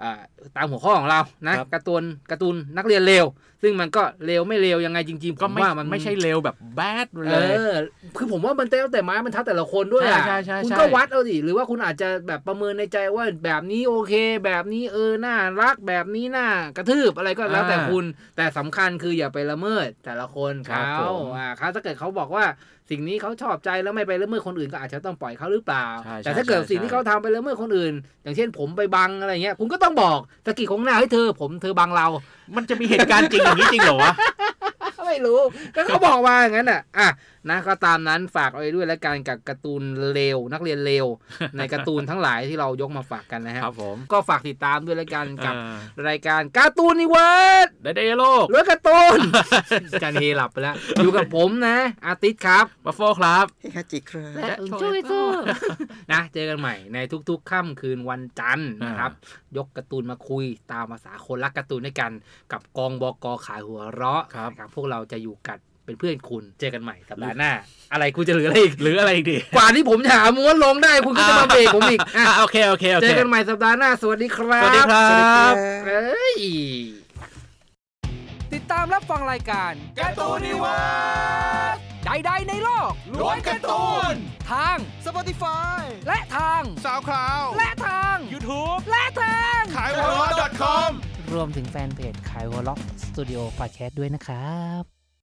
อ่าตามหัวข้อของเรานะครับการ์ตูนการ์ตูนนักเรียนเลว ซึ่งมันก็เลวไม่เลวยังไงจริงๆผก็มไม่ว่ามันไม่ใช่เร็วแบบแบดเอเลยอคือผมว่ามันเต้แต่ไม้มันทัดแต่ละคนด้วยอะใช่ใช่ใช่คุณใช่ก็วัดเอาดิหรือว่าคุณอาจจะแบบประเมินในใจว่าแบบนี้โอเค แบบนี้เออน่ารักแบบนี้น่ากระทืบอะไรก็แล้วแต่คุณ แต่สำคัญคืออย่าไปละเมิดแต่ละคนครับเขาผมอ่าครับถ้าเกิดเขาบอกว่าสิ่งนี้เขาชอบใจแล้วไม่ไปละเมิดคนอื่นก็อาจจะต้องปล่อยเขาหรือเปล่าใช่ใช่แต่ถ้าเกิดใช่สิ่งที่เขาทำไปละเมิดคนอื่น อย่างเช่นผมไปบังอะไรเงี้ยคุณก็ต้องบอกสะกิดของหน้าให้เธอผมเธอบังเรา มันจะมีเหตุการณ์จริงอย่างนี้จริงเหรอวะ ไม่รู้ ก็เขาบอกมาอย่างนั้นอะ อะนะก็ตามนั้นฝากเอาไว้ด้วยแล้วกันกับการ์ตูนเลวนักเรียนเลวในการ์ตูนทั้งหลายที่เรายกมาฝากกันนะฮะครับผมก็ฝากติดตามด้วยแล้วกันกับเออรายการการ์ตูนนิเวิร์ดได้เดโลกเรื่องการ์ตูนจันเฮหลับไปแล้ว อยู่กับผมนะ อาติสครับบัฟโฟครับเฮ้ฮาจิครับและช่วยสู้นะเจอกันใหม่ในทุกๆค่ำคืนวันจันทร์นะครับ ยกการ์ตูนมาคุยตามภาษาคนรักการ์ตูนด้วยกัน กับกองบกขายหัวเราะครับนะพวกเราจะอยู่กัน เป็นเพื่อนคุณเจอกันใหม่สัปดาห์หน้า อะไรคุณจะเหลืออะไรอีกหรืออะไรอีกดีกว่าที่ผมจะหาม้วนลงได้คุณก็จะมาเบรกผมอีกอะอะโอเคโอเคโอเคเจอกันใหม่สัปดาห์หน้า สวัสดีครับสวัสดีครับเอ้ยติดตามรับฟังรายการการ์ตูนนิเวิร์สใดๆในโลกล้วนการ์ตูนทาง Spotify และทาง SoundCloud และทาง YouTube และทางขายหัวเราะ .com รวมถึงแฟนเพจขายหัวเราะสตูดิโอพอดแคสต์ด้วยนะครับ